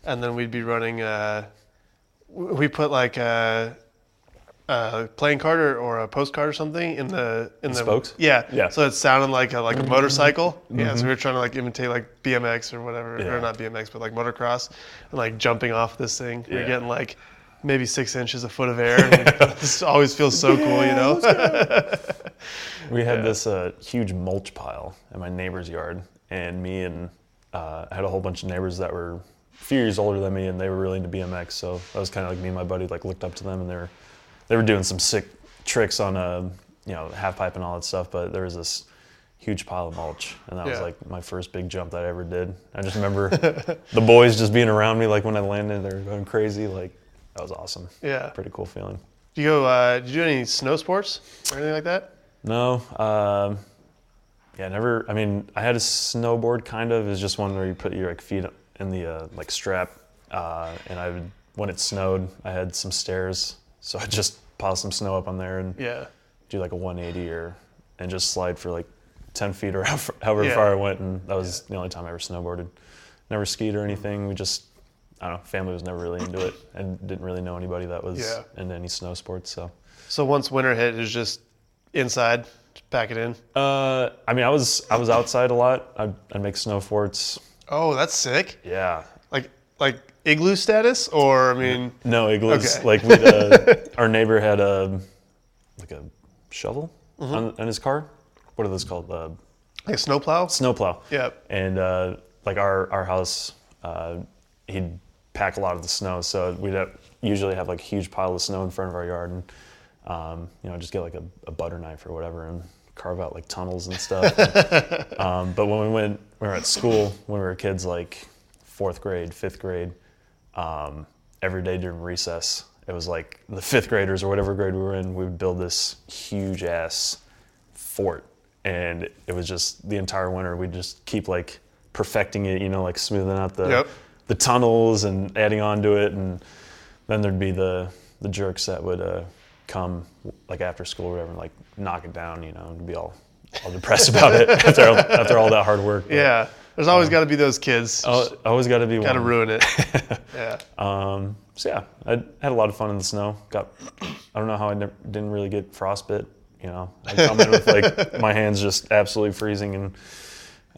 And then we'd be running, uh, we put like a, a playing card or, or a postcard or something in the in the spokes? Yeah, Yeah. So it sounded like a, like a motorcycle. Mm-hmm. Yeah. So we were mm-hmm. trying to like imitate like BMX or whatever, Yeah. or not BMX, but like motocross, and like jumping off this thing. We We're getting like maybe six inches a foot of air. And it always feels so cool, you know. We had this uh, huge mulch pile in my neighbor's yard, and me and uh, I had a whole bunch of neighbors that were a few years older than me, and they were really into BMX. So that was kind of like me and my buddy like looked up to them, and they were they were doing some sick tricks on a you know half pipe and all that stuff. But there was this huge pile of mulch, and that was like my first big jump that I ever did. I just remember the boys just being around me, like when I landed, they were going crazy. Like that was awesome. Yeah. Pretty cool feeling. Do you go? Uh, did you do any snow sports or anything like that? No. Um, yeah, never. I mean, I had a snowboard kind of. It's just one where you put your like feet in the uh, like strap, uh, and I would when it snowed, I had some stairs, so I just pile some snow up on there and Yeah. do like a 180 or and just slide for like ten feet or however, however Yeah. far I went, and that was the only time I ever snowboarded. Never skied or anything. We just I don't know. Family was never really into it, and didn't really know anybody that was Yeah. into any snow sports. So. So once winter hit, it was just inside, just pack it in. Uh, I mean, I was I was outside a lot. I'd, I'd make snow forts. Oh, that's sick. Yeah. Like like igloo status, or I mean, No igloos. Okay. Like we, uh, our neighbor had a like a shovel Mm-hmm. on, on his car. What are those called? Uh, like a snowplow. snowplow. Yeah. And uh, like our our house, uh, he'd pack a lot of the snow, so we'd have, usually have like a huge pile of snow in front of our yard, and um, you know just get like a, a butter knife or whatever and carve out like tunnels and stuff. um, but when we went, we were at school when we were kids, like fourth grade, fifth grade, um, every day during recess. It was like the fifth graders or whatever grade we were in, we would build this huge ass fort and it was just the entire winter we'd just keep like perfecting it you know like smoothing out the Yep. The tunnels and adding on to it and then there'd be the the jerks that would uh, come like after school or whatever and like knock it down you know and be all all depressed about it after all, after all that hard work But, Yeah. There's always got to be those kids. oh, always got to be got to ruin it. yeah. Um, so yeah, I had a lot of fun in the snow. Got, I don't know how I never, didn't really get frostbite. You know, I come in with like my hands just absolutely freezing, and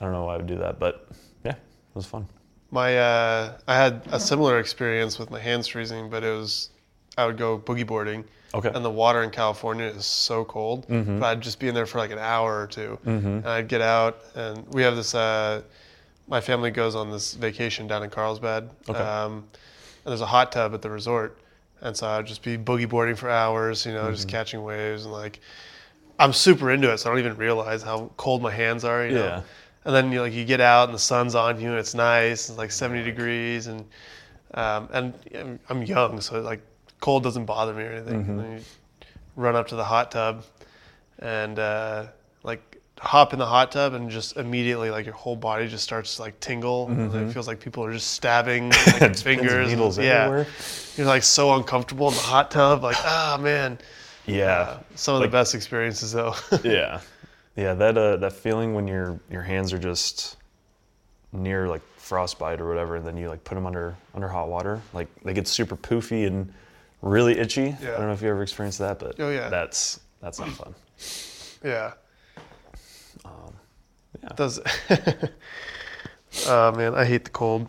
I don't know why I would do that, but yeah, it was fun. My uh, I had a similar experience with my hands freezing, but it was I would go boogie boarding. Okay. And the water in California is so cold, but I'd just be in there for like an hour or 2 and I'd get out, and we have this. Uh, my family goes on this vacation down in Carlsbad, Okay. um, and there's a hot tub at the resort, and so I'd just be boogie boarding for hours, you know, just catching waves and like. I'm super into it, so I don't even realize how cold my hands are, you know. Yeah. And then you like you get out and the sun's on you and it's nice. It's like 70 degrees and um, and I'm- young, so like cold doesn't bother me or anything. And then you run up to the hot tub and uh, like hop in the hot tub and just immediately like your whole body just starts to like tingle. And it feels like people are just stabbing like, and fingers. needles yeah, everywhere. you're like so uncomfortable in the hot tub. Like ah man, Yeah, some of Like- the best experiences though. yeah, yeah. That uh, that feeling when your your hands are just near like frostbite or whatever, and then you like put them under under hot water, like they get super poofy and really itchy. Yeah. I don't know if you ever experienced that, but Oh, yeah. that's that's not fun. Yeah. yeah. Does. oh man, I hate the cold.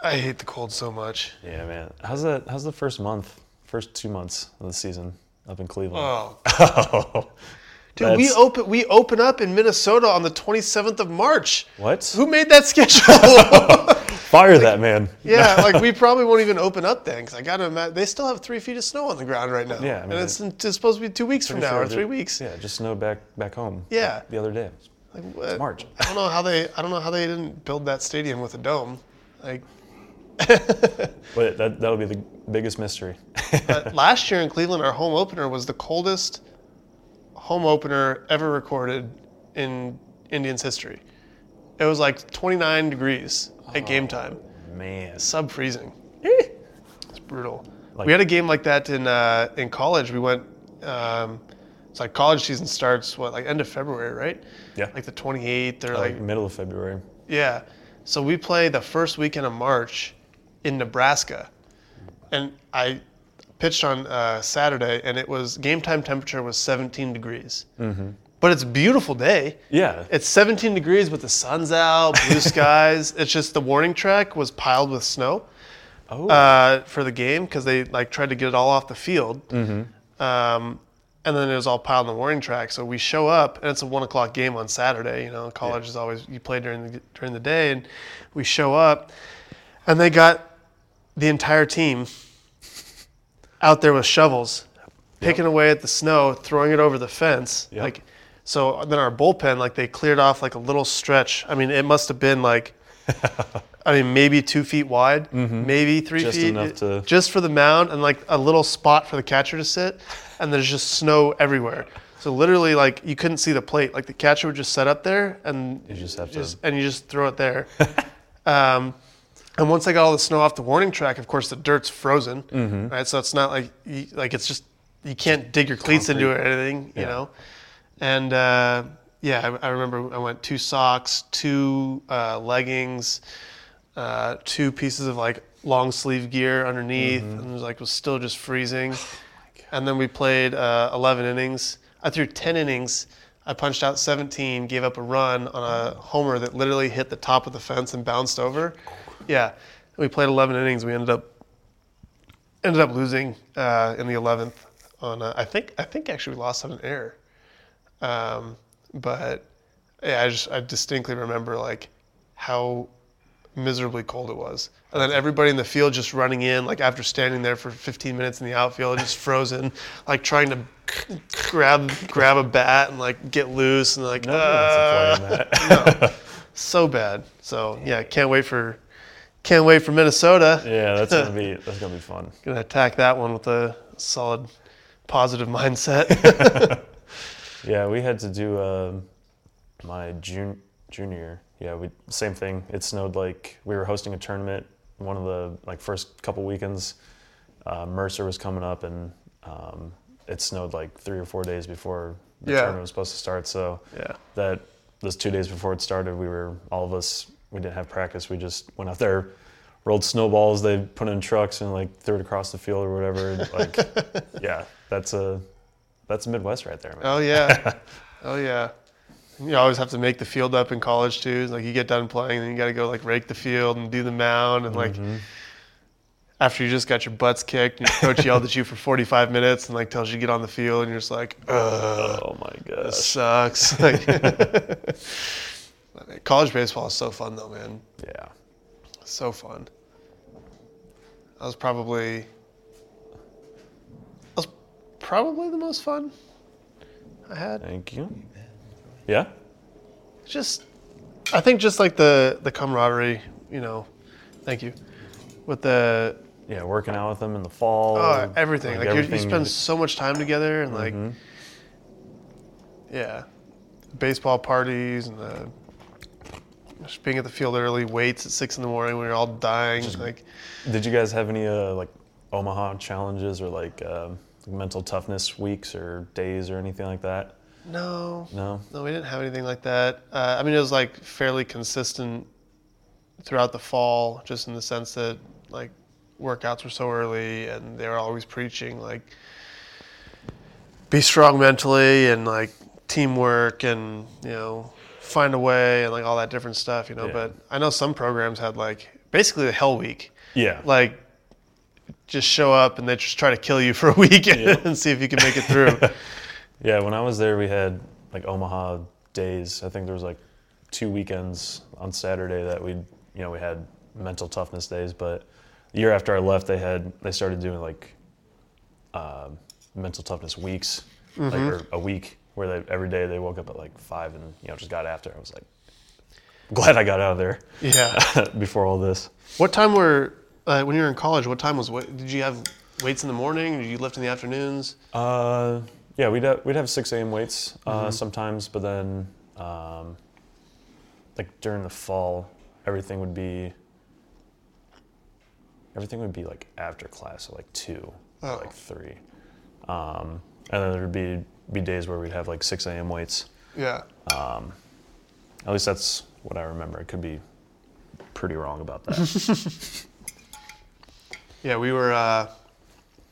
I hate the cold so much. Yeah, man. How's that? How's the first month, first two months of the season up in Cleveland? Oh, dude, we open we open up in Minnesota on the 27th of March. What? Who made that schedule? Fire that man. yeah, like we probably won't even open up then because I gotta imagine they still have three feet of snow on the ground right now. Yeah, I and mean, it's, it's supposed to be two weeks from now sure or three weeks. Yeah, just snow back back home. Yeah. The other day. Like, It's what- March. I don't know how they I don't know how they didn't build that stadium with a dome. Like But that that'll be the biggest mystery. But last year in Cleveland, our home opener was the coldest home opener ever recorded in Indians history. It was like 29 degrees at game time, man. sub freezing. It's brutal. Like- we had a game like that in uh, in college. We went. Um, it's like college season starts what like end of February, right? Yeah. Like the 28th or like like middle of February. yeah. So we play the first weekend of March in Nebraska. And I pitched on uh, Saturday, and it was game time temperature was 17 degrees. Mm-hmm. But it's a beautiful day. Yeah. It's 17 degrees with the sun's out, blue skies. It's just the warning track was piled with snow oh. uh, for the game because they like tried to get it all off the field. Um, and then it was all piled on the warning track. So we show up, and it's a one o'clock game on Saturday. You know, college is always you play during the during the day, and we show up, and they got the entire team out there with shovels, picking away at the snow, throwing it over the fence. Yep. Like, so then our bullpen, like they cleared off like a little stretch. I mean, it must have been like. I mean, maybe two feet wide, maybe three Mm-hmm. Just feet, enough to- just for the mound and like a little spot for the catcher to sit, and there's just snow everywhere. So literally, like you couldn't see the plate. Like the catcher would just set up there, and You just have to- and you just throw it there. um, and once I got all the snow off the warning track, of course the dirt's frozen, Mm-hmm. right? So it's not like you, like it's just you can't dig your cleats into it or anything, you Yeah. know. And uh, yeah, I, I remember I went two socks, two uh, leggings, uh, two pieces of like long sleeve gear underneath, and it was like was still just freezing. and then we played uh, 11 innings. I threw 10 innings. I punched out 17, gave up a run on a homer that literally hit the top of the fence and bounced over. Yeah, we played 11 innings. We ended up ended up losing uh, in the 11th on a, I think I think actually we lost on an error. Um, but yeah, I just I distinctly remember like how miserably cold it was, and then everybody in the field just running in like after standing there for 15 minutes in the outfield, just frozen, like trying to grab grab a bat and like get loose and like Nobody uh, wants to play in that. so bad. So yeah, can't wait for can't wait for Minnesota. yeah, that's gonna be that's gonna be fun. Gonna attack that one with a solid positive mindset. Yeah, we had to do uh, my jun- junior. Yeah, we same thing. It snowed like we were hosting a tournament. One of the like first couple weekends, uh, Mercer was coming up, and um, it snowed like three or four days before the Yeah. tournament was supposed to start. So yeah. that those two days before it started, we were all of us. We didn't have practice. We just went out there, rolled snowballs. They put in trucks and like threw it across the field or whatever. Like, yeah, that's a that's Midwest right there, man. Oh yeah. oh yeah. You always have to make the field up in college too. Like you get done playing, then you got to go like rake the field and do the mound, and like mm-hmm. after you just got your butts kicked, and your coach yelled at you for 45 minutes and like tells you to get on the field, and you're just like, oh ugh, Oh my this gosh. sucks. Like, college baseball is so fun though, man. Yeah. So fun. That was probably that was probably the most fun I had. Thank you. Yeah. Just I think just like the the camaraderie, you know. Thank you. With the Yeah, working out with them in the fall. oh, everything. Like, you you everything- spend so much time together and like Mhm. yeah. Baseball parties and the just being at the field early, waits at six in the morning when you're all dying. like Did you guys have any uh, like Omaha challenges or like um, mental toughness weeks or days or anything like that? no. No. No, we didn't have anything like that. Uh, I mean, it was like fairly consistent throughout the fall, just in the sense that like workouts were so early and they were always preaching like be strong mentally and like teamwork and you know find a way and like all that different stuff, you know. Yeah. But I know some programs had like basically the hell week, Yeah. like just show up and they just try to kill you for a week and see if you can make it through. Yeah, when I was there, we had like Omaha days. I think there was like two weekends on Saturday that we, you know, we had mental toughness days. But the year after I left, they had they started doing like um mental toughness weeks, like or a week where they every day they woke up at like five and you know just got after. I was like, glad I got out of there yeah. before all this. What time were uh, when you were in college? What time was what? Did you have weights in the morning? Did you lift in the afternoons? Uh, yeah, we'd have, we'd have 6 a.m. weights uh, sometimes, but then um, like during the fall, everything would be everything would be like after class, so like two, Oh. like three, um, and then there would be be days where we'd have like 6 a.m. weights. Yeah. At least that's what I remember. I could be pretty wrong about that. Yeah, we were uh,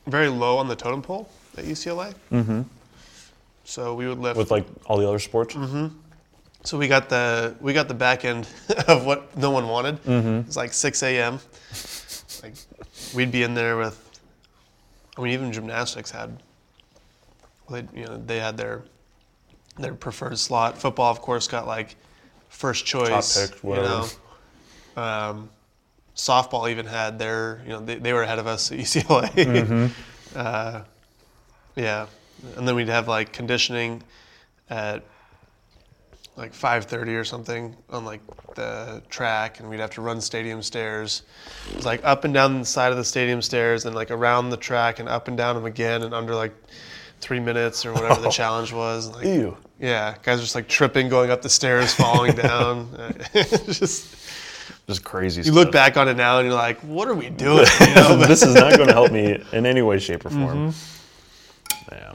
very low on the totem pole at UCLA. Mm-hmm. So we would lift. With like all the other sports. Mm-hmm. So we got the we got the back end of what no one wanted. Mm-hmm. It's like 6 a.m. like we'd be in there with. I mean, even gymnastics had. They, you know, they had their their preferred slot. Football, of course, got like first choice. pick, whatever. You know, um, softball even had their. You know, they, they were ahead of us at UCLA. Mm-hmm. uh, yeah, and then we'd have like conditioning at like 5:30 or something on like the track, and we'd have to run stadium stairs. It was like up and down the side of the stadium stairs, and like around the track, and up and down them again, and under like three minutes or whatever the oh. challenge was. Like, Ew. yeah, guys are just like tripping, going up the stairs, falling down. Just Just crazy. you look back on it now, and you're like, what are we doing? You know? this is not going to help me in any way, shape, or form. Mm-hmm. Yeah.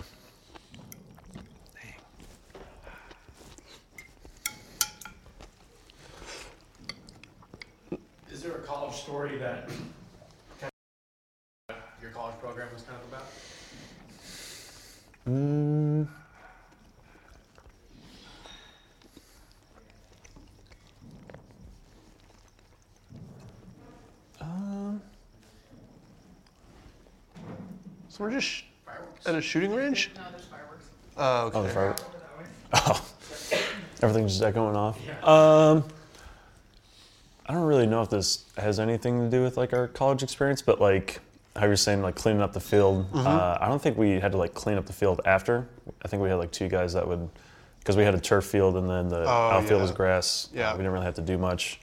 story that kind of your college program was kind of about? Mm. Um, So we're just Fireworks. at a shooting range. No, there's fireworks. Oh, okay. oh, the fire. Over that. Oh, everything's just going off. Um, I don't really know if this has anything to do with like our college experience, but like how you're saying, like cleaning up the field. Mm-hmm. Uh, I don't think we had to like clean up the field after. I think we had like two guys that would, because we had a turf field and then the Oh, outfield was grass. Yeah. we didn't really have to do much.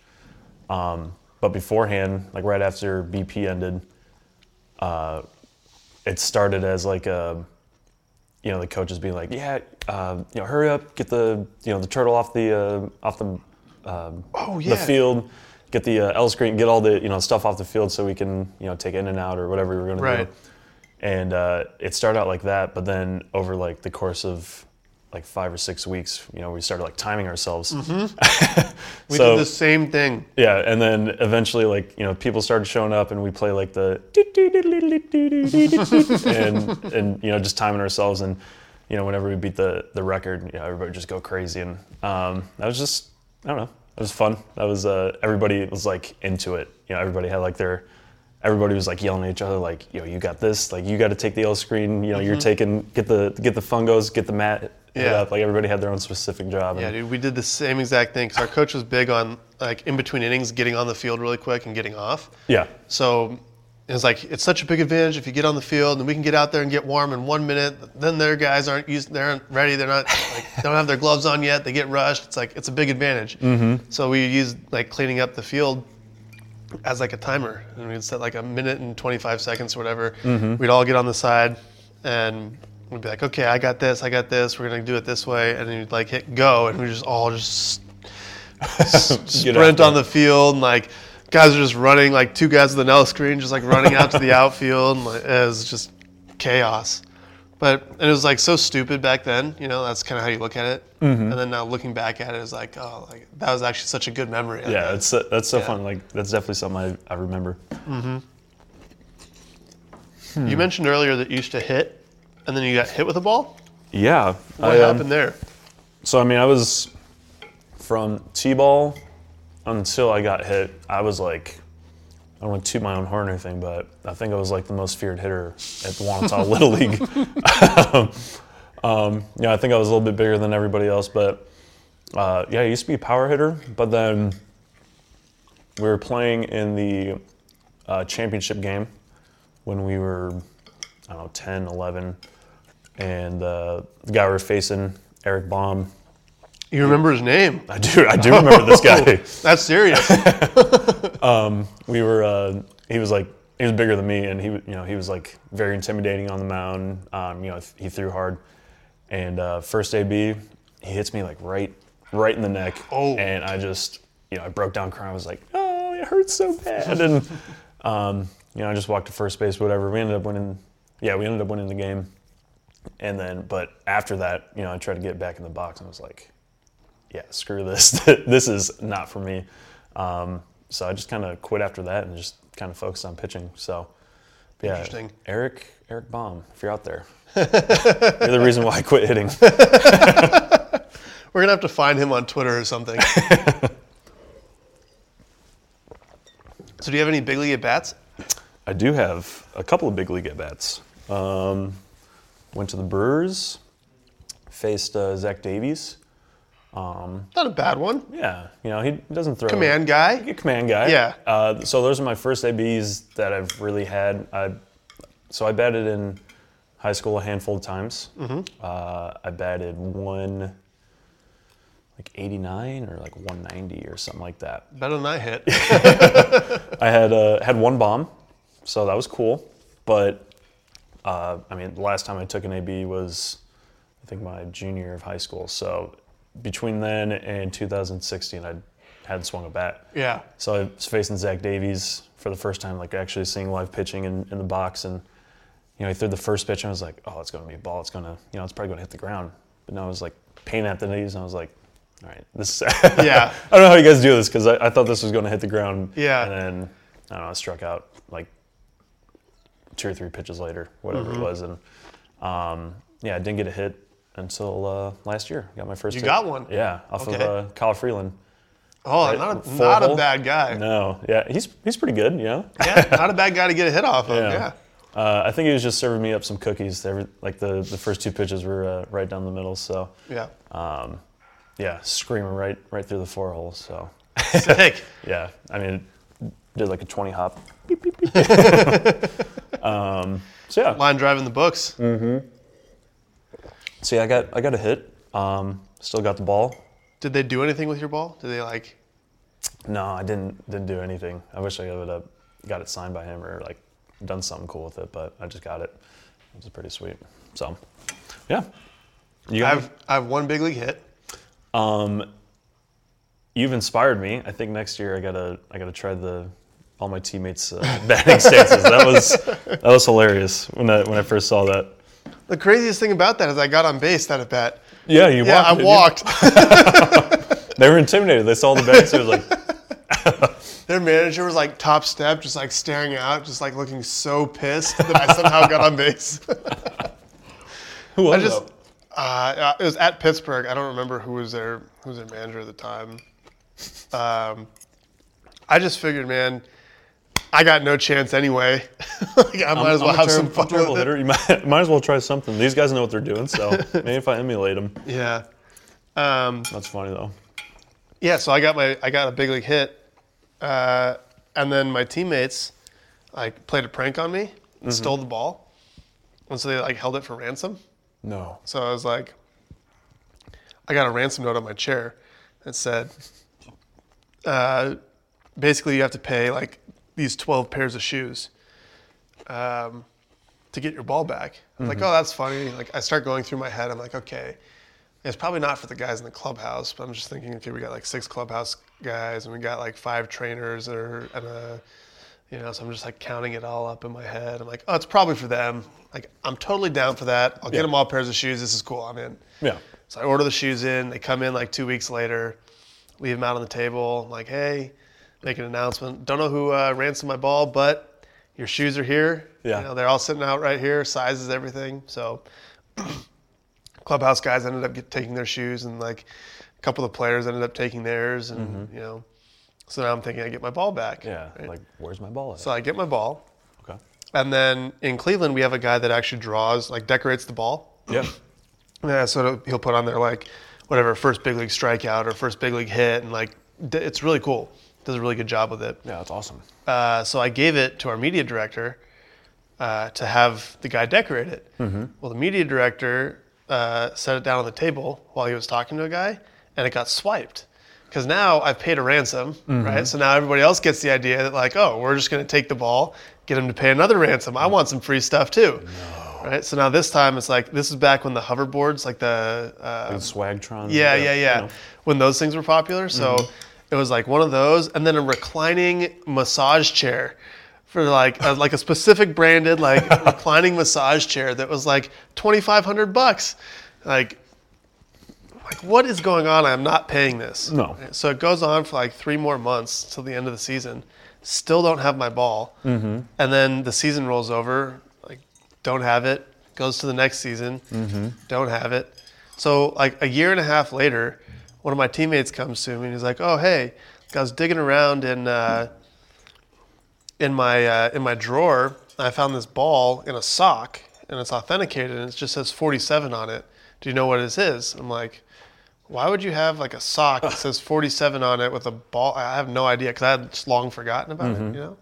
Um, but beforehand, like right after BP ended, uh, it started as like a you know the coaches being like, yeah, uh, you know, hurry up, get the you know the turtle off the uh, off the um, Oh the yeah. field, get the uh, L screen, get all the you know stuff off the field so we can you know take in and out or whatever we were going Right. to do. And uh, it started out like that, but then over like the course of like five or six weeks, you know, we started like timing ourselves. Mm-hmm. We So- did the same thing. Yeah, and then eventually, like you know, people started showing up, and we play like the and and you know just timing ourselves, and you know whenever we beat the the record, you know everybody would just go crazy, and um, that was just I don't know, it was fun. That was uh, everybody was like into it. You know, everybody had like their everybody was like yelling at each other, like yo, you got this, like you got to take the L screen, you know, you're taking get the get the fungos, get the mat. Yeah. up. Like everybody had their own specific job. Yeah, dude, we did the same exact thing because our coach was big on like in between innings getting on the field really quick and getting off. yeah. So it's like it's such a big advantage if you get on the field and we can get out there and get warm in one minute. Then their guys aren't used, they aren't ready. They're not like they don't have their gloves on yet. They get rushed. It's like it's a big advantage. Mm-hmm. So we used like cleaning up the field as like a timer, and we'd set like a minute and 25 seconds or whatever. We'd all get on the side and. We'd be like, okay, I got this, I got this. We're gonna do it this way, and then you'd like hit go, and we just all just sprint on the field and like guys are just running like two guys with an L screen just like running out to the outfield and like, it was just chaos but and it was like so stupid back then you know that's kind of how you look at it Mm-hmm. and then now looking back at it it's like oh like that was actually such a good memory Yeah, that's that's so Yeah. fun. Like that's definitely something I, I remember. you mentioned earlier that you used to hit and then you got hit with a ball Yeah. what I, um, happened there So I mean, I was from t-ball until I got hit. I was like, I don't want to toot my own horn or anything, but I think I was like the most feared hitter at the Wanatah Little League. um, yeah, I think I was a little bit bigger than everybody else, but uh, yeah, I used to be a power hitter, but then we were playing in the uh, championship game when we were, I don't know, 10, 11, and uh, the guy we were facing, Eric Baum, you remember his name I do. I do remember this guy. that's serious We were. Uh, he was like. He was bigger than me, and he, you know, he was like very intimidating on the mound. Um, you know, he threw hard, and uh, first AB, he hits me like right, right in the neck. Oh. And I just, you know, I broke down crying. I was like, oh, it hurts so bad. And, um, you know, I just walked to first base, whatever. We ended up winning. Yeah, we ended up winning the game. And then, but after that, you know, I tried to get back in the box, and I was like, yeah, screw this. this is not for me. Um, so I just kind of quit after that and just kind of focused on pitching. So, yeah, Interesting. Eric, Eric Baum, if you're out there, you're the reason why I quit hitting. we're gonna have to find him on Twitter or something so do you have any big league at bats I do have a couple of big league at bats. Um, went to the Brewers, faced uh, Zach Davies. Not a bad one Yeah, you know he doesn't throw command guy a command guy. Yeah. Uh, so those are my first ABs that I've really had. I, so I batted in high school a handful of times. Mm-hmm. Uh, I batted one, like 89 or like 190 or something like that. better than I hit I had uh, had one bomb, so that was cool. But uh, I mean, the last time I took an AB was, I think, my junior year of high school. So between then and 2016, I hadn't swung a bat. yeah So I was facing Zach Davies for the first time, like actually seeing live pitching in, in the box, and you know he threw the first pitch, and I was like, oh, it's going to be a ball. It's going to, you know, it's probably going to hit the ground. But no, I was like pain at the knees, and I was like, all right, this. Yeah. I don't know how you guys do this because I, I thought this was going to hit the ground. Yeah. And then I don't know, I struck out like two or three pitches later, whatever Mm-hmm. it was, and um, yeah, I didn't get a hit until uh, last year. Got my first. You got one? Yeah, off Okay. of uh, Kyle Freeland. Oh, Right, not, a, not a bad guy. No, yeah, he's he's pretty good, you know. Yeah, not a bad guy to get a hit off of. Yeah. Uh, I think he was just serving me up some cookies. Every, like the, the first two pitches were uh, right down the middle, so Yeah. um, yeah, screaming right right through the four hole. So Sick. yeah, I mean, did like a twenty hop. Beep, beep, beep. um, so yeah, Line driving the books. So yeah, I got I got a hit. Um, still got the ball. Did they do anything with your ball? Did they like? No, I didn't didn't do anything. I wish I would have got it signed by him or like done something cool with it, but I just got it. It was pretty sweet. So yeah, you I got have I have one big league hit. Um, you've inspired me. I think next year I gotta I gotta try the all my teammates uh, batting stances. That was that was hilarious when I when I first saw that. The craziest thing about that is I got on base that at bat. Yeah, you walked. Yeah, I walked. you? walked. They were intimidated. They saw the batting stance like, Their manager was like top step, just like staring out, just like looking so pissed that I somehow got on base. who was I just, that? uh, it was at Pittsburgh. I don't remember who was their who was their manager at the time. Um, I just figured, man, I got no chance anyway. like, I might as well I'm have terrible, some fun terrible with it. hitter. You might, might as well try something. These guys know what they're doing, so maybe if I emulate them, Yeah. Um, that's funny though. yeah. So I got my I got a big league hit, uh, and then my teammates like played a prank on me and stole the ball, and so they like held it for ransom. No. So I was like, I got a ransom note on my chair that said, uh, basically, you have to pay like these 12 pairs of shoes um, to get your ball back. I'm like, oh, that's funny. Like, I start going through my head. I'm like, okay, it's probably not for the guys in the clubhouse, but I'm just thinking, okay, we got like six clubhouse guys and we got like five trainers or, and a, you know, so I'm just like counting it all up in my head. I'm like, oh, it's probably for them. Like, I'm totally down for that. I'll get them all pairs of shoes. This is cool. I'm in. Yeah. So I order the shoes in. They come in like two weeks later. Leave them out on the table. I'm like, hey, make an announcement. Don't know who uh, ransomed my ball, but your shoes are here. Yeah. You know, they're all sitting out right here. Sizes, everything. So clubhouse guys ended up get, taking their shoes, and like a couple of players ended up taking theirs, and you know. So now I'm thinking I get my ball back. Mm-hmm. Yeah. right? Like, where's my ball at? so I get my ball, okay. and then in Cleveland we have a guy that actually draws, like decorates the ball. Yeah. Yeah, so he'll put on there like whatever first big league strikeout or first big league hit, and like it's really cool. Does a really good job with it. Yeah, that's awesome. Uh, so I gave it to our media director uh, to have the guy decorate it. Well, the media director uh, set it down on the table while he was talking to a guy, and it got swiped. Because now I've paid a ransom, right? So now everybody else gets the idea that like, oh, we're just going to take the ball, get him to pay another ransom. I want some free stuff too, right? So now this time it's like this is back when the hoverboards, like the uh, Swagtron. yeah, yeah, yeah. you know. When those things were popular, so it was like one of those, and then a reclining massage chair for like a, like a specific branded like reclining massage chair that was like twenty five hundred bucks. Like, like what is going on? I'm not paying this. No. So it goes on for like three more months till the end of the season. Still don't have my ball, mm-hmm. and then the season rolls over. Like, don't have it. Goes to the next season. Mm-hmm. Don't have it. So like a year and a half later, one of my teammates comes to me and he's like, "Oh hey, I was digging around in uh, in my uh, in my drawer. And I found this ball in a sock, and it's authenticated, and it just says 47 on it. Do you know what it is?" I'm like, "Why would you have like a sock that says 47 on it with a ball?" I have no idea because I had just long forgotten about it. You know.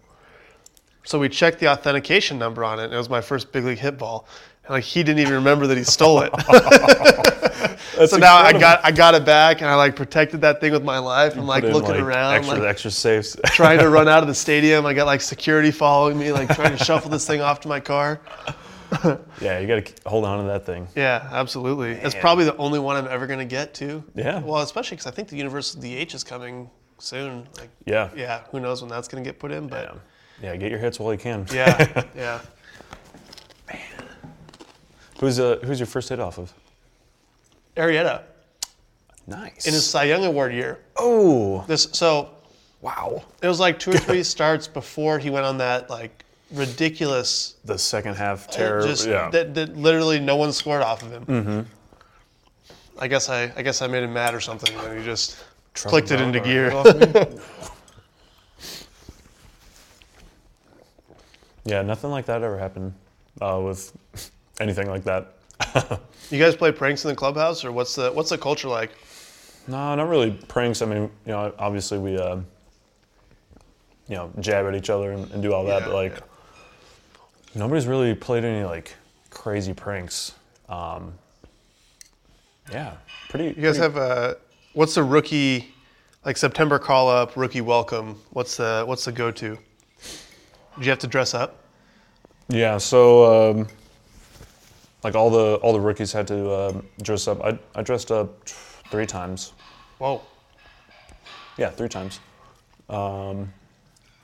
So we checked the authentication number on it, and it was my first big league hit ball. And like he didn't even remember that he stole it. so now I got I got it back, and I like protected that thing with my life. I'm like Put in, looking around, Extra, like extra safes. trying to run out of the stadium. I got like security following me, like trying to shuffle this thing off to my car. yeah, you got to hold on to that thing. Yeah, absolutely. It's probably the only one I'm ever gonna get to. Yeah. Well, especially because I think the Universal DH is coming soon. Like, Yeah. yeah, who knows when that's gonna get put in? But Yeah. Yeah, get your hits while you can. yeah, yeah. Who's uh who's your first hit off of? Arrieta Nice. in his Cy Young Award year. oh. This so Wow. It was like two or three starts before he went on that like ridiculous The second half terror. just yeah. that, that literally no one scored off of him. Mm-hmm. I guess I I guess I made him mad or something, and he just clicked it into gear. yeah, nothing like that ever happened uh, with anything like that. you guys play pranks in the clubhouse, or what's the what's the culture like? No, not really pranks. I mean, you know, obviously we, uh, you know, jab at each other and, and do all that, Yeah, but like, yeah. nobody's really played any like crazy pranks. Um, yeah, pretty. You guys have a what's the rookie like September call up, rookie welcome? What's the what's the go to? Do you have to dress up? Yeah, so um, like all the all the rookies had to um, dress up. I I dressed up three times. Whoa. Yeah, three times. Um,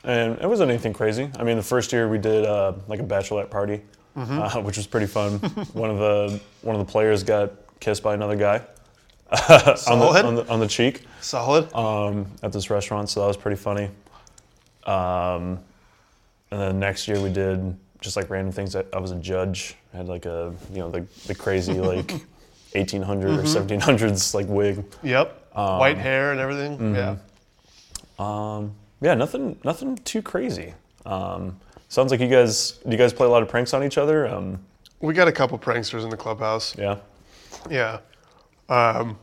and it wasn't anything crazy. I mean, the first year we did uh, like a bachelorette party, uh, which was pretty fun. one of the one of the players got kissed by another guy on the, on the on the cheek Solid. um, at this restaurant, so that was pretty funny. Um, and then next year we did just like random things. I, I was a judge. Had like a you know the the crazy like 1800 or 1700s like wig. yep. White hair and everything. Yeah. Um, yeah, nothing, nothing too crazy. Um, sounds like you guys, do you guys play a lot of pranks on each other? Um, We got a couple pranksters in the clubhouse. yeah. Yeah. Um,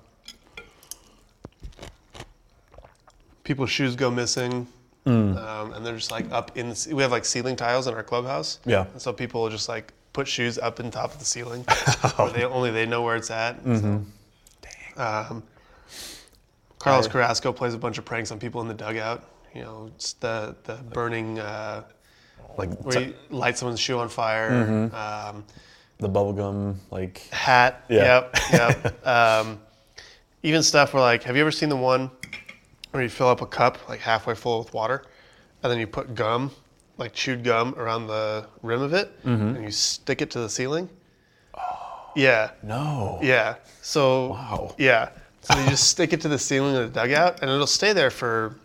people's shoes go missing. Um, and they're just like up in the, we have like ceiling tiles in our clubhouse. Yeah. And so people are just like put shoes up in top of the ceiling. where they only they know where it's at. So, um, Carlos Carrasco plays a bunch of pranks on people in the dugout. You know, it's the the burning uh, Like where you light someone's shoe on fire. Um, the bubblegum, like, hat. Yeah. Yep. Yep. um, even stuff where like, have you ever seen the one where you fill up a cup like halfway full with water, and then you put gum, like chewed gum, around the rim of it, Mm-hmm. and you stick it to the ceiling? Oh, Yeah. no. Yeah. So. Wow. Yeah. So you just stick it to the ceiling of the dugout, and it'll stay there for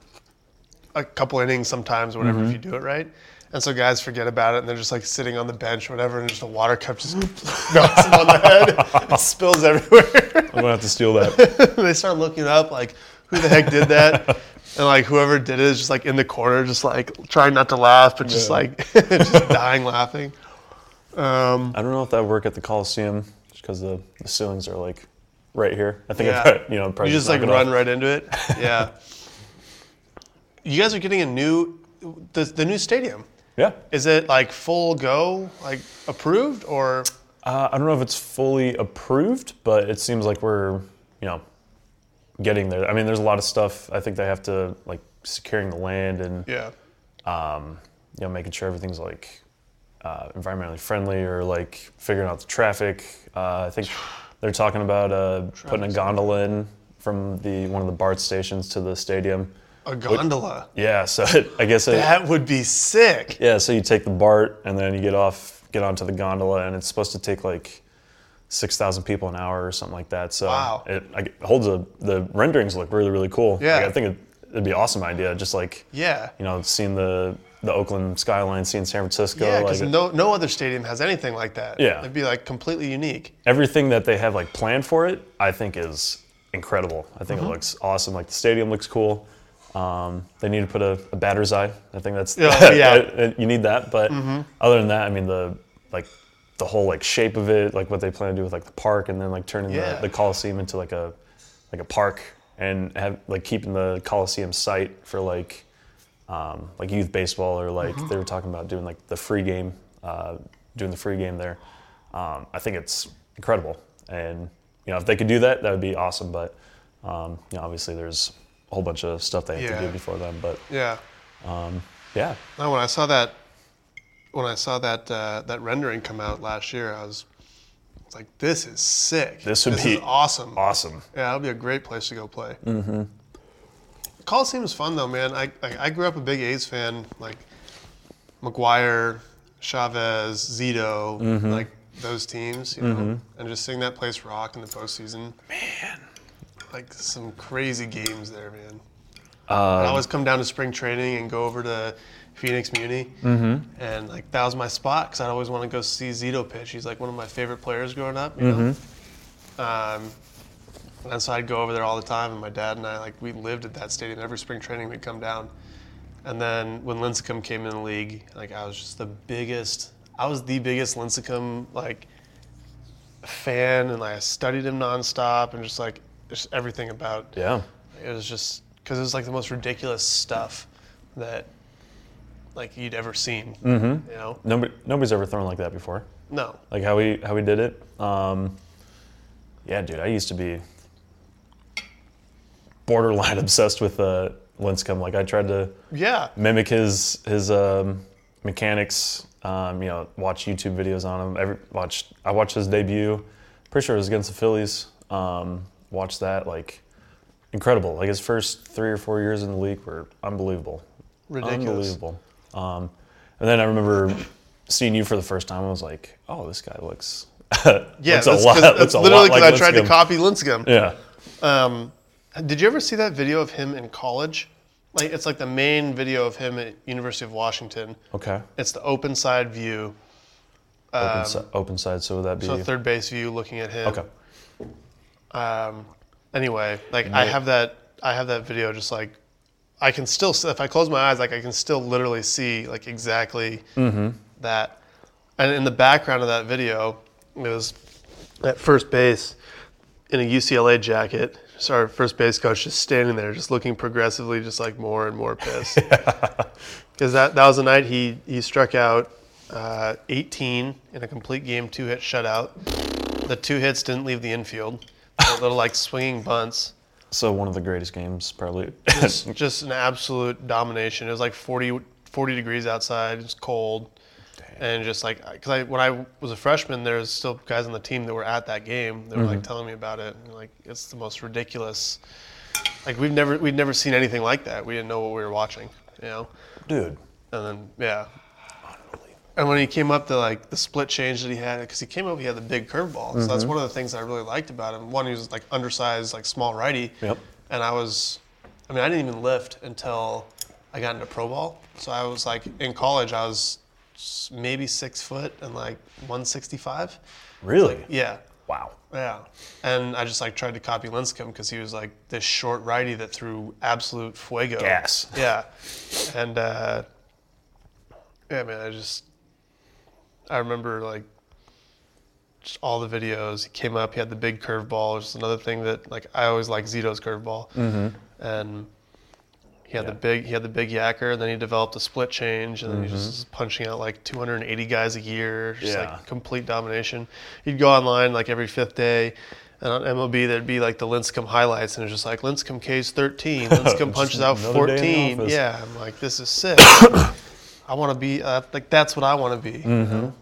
a couple innings sometimes, or whatever, if you do it right. And so guys forget about it, and they're just like sitting on the bench or whatever, and just a water cup just knocks them on the head, it spills everywhere. I'm gonna have to steal that. they start looking up, like, who the heck did that? And like whoever did it is just like in the corner, just like trying not to laugh, but just Yeah. like just dying laughing. Um, I don't know if that would work at the Coliseum, just because the, the ceilings are like right here. I think, Yeah. Probably, you know, probably you just like run off. right into it. Yeah. you guys are getting a new, the, the new stadium. Yeah. Is it like full go, like approved, or Uh, I don't know if it's fully approved, but it seems like we're, you know, getting there. I mean, there's a lot of stuff. I think they have to like securing the land and yeah? um, you know, making sure everything's like uh, environmentally friendly or like figuring out the traffic. Uh, I think they're talking about uh, putting a gondola in from the one of the BART stations to the stadium. A gondola. Yeah, so I guess it, That would be sick. yeah. So you take the BART and then you get off, get onto the gondola, and it's supposed to take like six thousand people an hour or something like that. So Wow. it, it holds a the renderings look really really cool. Yeah. Like, I think it, it'd be an awesome idea. Just like Yeah. you know, seeing the the Oakland skyline, seeing San Francisco, Yeah, like because no, no other stadium has anything like that. Yeah. It'd be like completely unique. everything that they have like planned for it, I think is incredible. I think Mm-hmm. it looks awesome. Like the stadium looks cool. Um, they need to put a, a batter's eye. I think that's Yeah, yeah. Mm-hmm. you need that. But other than that, I mean the like the whole like shape of it, like what they plan to do with like the park, and then like turning Yeah. the, the Coliseum into like a like a park, and have like keeping the Coliseum site for like um, like youth baseball or like Mm-hmm. they were talking about doing like the free game, uh, doing the free game there. Um, I think it's incredible, and you know if they could do that, that would be awesome. But um, you know, obviously there's a whole bunch of stuff they have to do before then. But Yeah. yeah, No, when I saw that, when I saw that uh, that rendering come out last year, I was, I was like, "This is sick. This would is be awesome. awesome. Yeah, that'll be a great place to go play. Mm-hmm. Coliseum is fun though, man. I, I I grew up a big A's fan, like McGwire, Chavez, Zito, Mm-hmm. like those teams, you know, and just seeing that place rock in the postseason. Man, like some crazy games there, man. I'd always come down to spring training and go over to Phoenix Muni, mm-hmm. and like that was my spot because I'd always want to go see Zito pitch. He's like one of my favorite players growing up, you know. Um, and so I'd go over there all the time, and my dad and I like we lived at that stadium. Every spring training we'd come down, and then when Lincecum came in the league, like I was just the biggest. I was the biggest Lincecum like fan, and like I studied him nonstop, and just like just everything about Yeah. it was just because it was like the most ridiculous stuff that like you'd ever seen. Mm-hmm. You know? Nobody, nobody's ever thrown like that before. No. Like how we how we did it. Um, yeah, dude, I used to be borderline obsessed with uh, Lincecum. Like I tried to Yeah. mimic his his um, mechanics. Um, you know, watch YouTube videos on him. Every watch I watched his debut. Pretty sure it was against the Phillies. Um, watched that like incredible. Like his first three or four years in the league were unbelievable. Ridiculous. Unbelievable. Um, and then I remember seeing you for the first time. I was like, oh, this guy looks Yeah, looks that's, a lot. that's a literally lot like because I tried to copy Lincecum. Yeah. Um, did you ever see that video of him in college? Like it's like the main video of him at University of Washington. Okay. It's the open side view, Open, si- open side. So would that be? Um, so third base view, looking at him. okay. Um, anyway, like I have that, I have that video. Just like I can still, if I close my eyes, like I can still literally see like exactly that. And in the background of that video, it was at first base in a UCLA jacket. So our first base coach just standing there, just looking progressively, just like more and more pissed. Because that that was the night he he struck out uh, 18 in a complete game two hit shutout. The two hits didn't leave the infield. They were little like swinging bunts. So one of the greatest games, probably. Just, just an absolute domination. It was like 40, 40 degrees outside. It was cold. And just like, because I, when I was a freshman, there was still guys on the team that were at that game. They were like mm-hmm. telling me about it. And like, it's the most ridiculous. Like we've never, we'd never seen anything like that. We didn't know what we were watching, you know. Dude. And then yeah. And when he came up to like the split change that he had, because he came up, he had the big curveball. So that's one of the things I really liked about him. One, he was like undersized, like small righty. Yep. And I was, I mean, I didn't even lift until I got into pro ball. So I was like in college, I was maybe six foot and like 165. Really? Yeah. Wow. Yeah, and I just like tried to copy Lincecum because he was like this short righty that threw absolute fuego. Gas. Yeah, and uh, yeah, man, I just I remember like just all the videos. He came up, he had the big curveball, which is another thing that like I always like Zito's curveball, mm-hmm. and he had the big he had the big yacker. Then he developed a split change, and then he just mm-hmm. was punching out like 280 guys a year, just Yeah. like complete domination. He'd go online like every fifth day. And on MLB, there'd be like the Lincecum highlights, and it's just like Lincecum K's 13, Lincecum punches out another day in the 14. Yeah, I'm like, this is sick. I want to be uh, like that's what I want to be. you know?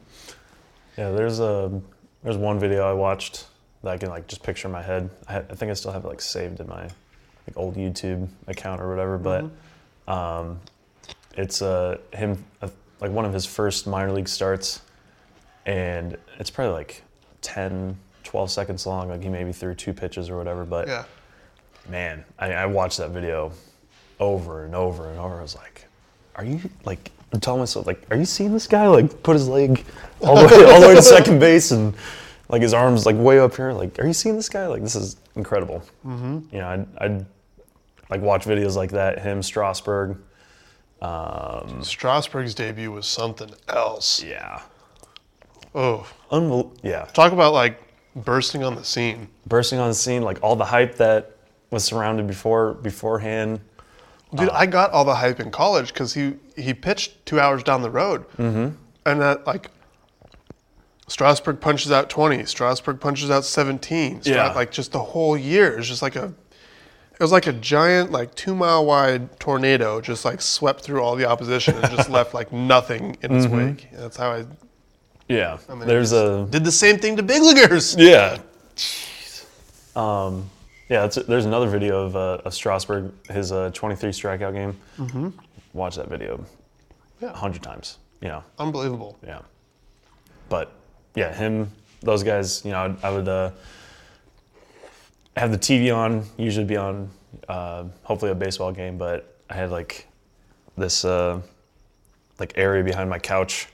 Yeah, there's a there's one video I watched that I can like just picture in my head. I, ha- I think I still have it like saved in my like old YouTube account or whatever. But um, it's uh, him uh, like one of his first minor league starts, and it's probably like 10, 12 seconds long. Like he maybe threw two pitches or whatever. But Yeah, man, I, I watched that video over and over and over. I was like, are you like? I'm telling myself like, are you seeing this guy like put his leg all the way all the way to second base and like his arms like way up here? Like, are you seeing this guy? Like, this is incredible. Mm-hmm. You know, I'd, I'd like watch videos like that. Him, Strasburg. Um, Strasburg's debut was something else. yeah, Oh, Unbel- yeah. talk about like bursting on the scene. Bursting on the scene, like all the hype that was surrounded before beforehand. Dude, I got all the hype in college because he he pitched two hours down the road, mm-hmm. and that like Strasburg punches out twenty, Strasburg punches out seventeen. Stra- Yeah. like just the whole year is just like a. It was like a giant, like two mile wide tornado, just like swept through all the opposition and just left like nothing in its wake. That's how I Yeah, I mean, there's a did the same thing to big leaguers. Yeah. Um, yeah, there's another video of, uh, of Strasburg, his uh, 23 strikeout game. Mm-hmm. Watch that video Yeah. a hundred times. You know, Unbelievable. yeah. But yeah, him, those guys. You know, I'd, I would uh, have the TV on. Usually be on uh, hopefully a baseball game, but I had like this uh, like area behind my couch,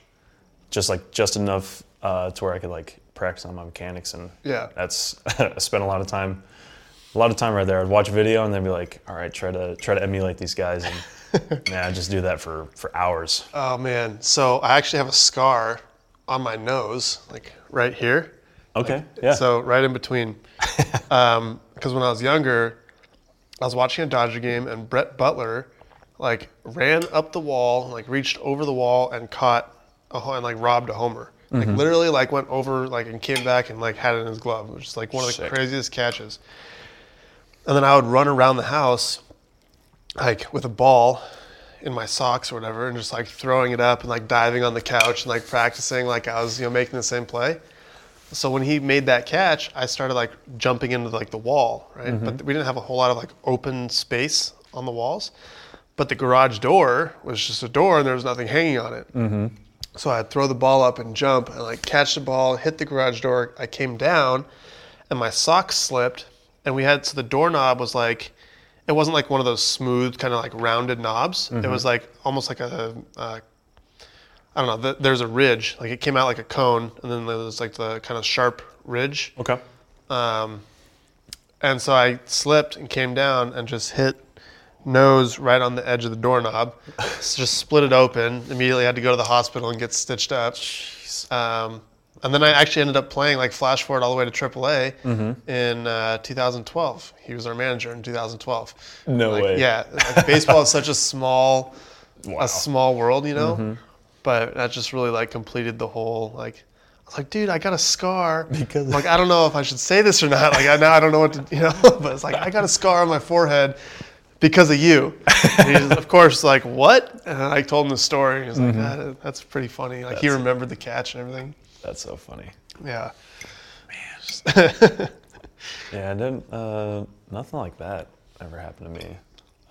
just like just enough uh, to where I could like practice on my mechanics, and Yeah. that's I spent a lot of time, a lot of time right there. I'd watch a video and then be like, all right, try to try to emulate these guys, and man, I just do that for for hours. Oh man. So I actually have a scar on my nose, like right here. Okay, yeah. So right in between. Um, because when I was younger, I was watching a Dodger game and Brett Butler, like ran up the wall, like reached over the wall and caught a ho- and like robbed a homer. Like mm-hmm. literally, like went over, like and came back and like had it in his glove, which is like one of the Sick. craziest catches. And then I would run around the house, like with a ball in my socks or whatever, and just like throwing it up and like diving on the couch and like practicing like I was you know making the same play. So when he made that catch, I started like jumping into like the wall, right? But we didn't have a whole lot of like open space on the walls. But the garage door was just a door and there was nothing hanging on it. Mm-hmm. So I'd throw the ball up and jump and like catch the ball, hit the garage door. I came down and my socks slipped and we had so the doorknob was like it wasn't like one of those smooth kind of like rounded knobs. It was like almost like a, uh don't know. th there's a ridge, like it came out like a cone, and then there was like the kind of sharp ridge. okay. Um, and so I slipped and came down and just hit nose right on the edge of the doorknob. Just split it open. Immediately had to go to the hospital and get stitched up. Um, and then I actually ended up playing like flash forward all the way to AAA in uh, 2012. He was our manager in 2012. No Like, way. Yeah, like, baseball is such a small, Wow. a small world, you know. Mm-hmm. But that just really like completed the whole like. I was like, dude, I got a scar. Because- like, I don't know if I should say this or not. Like, I now I don't know what to, you know. But it's like I got a scar on my forehead because of you. And he's of course like, what? And I told him the story. He's like, that, that's pretty funny. Like he Mm-hmm. Remembered the catch and everything. That's so funny. Yeah. Man. yeah, I didn't. Uh, nothing like that ever happened to me.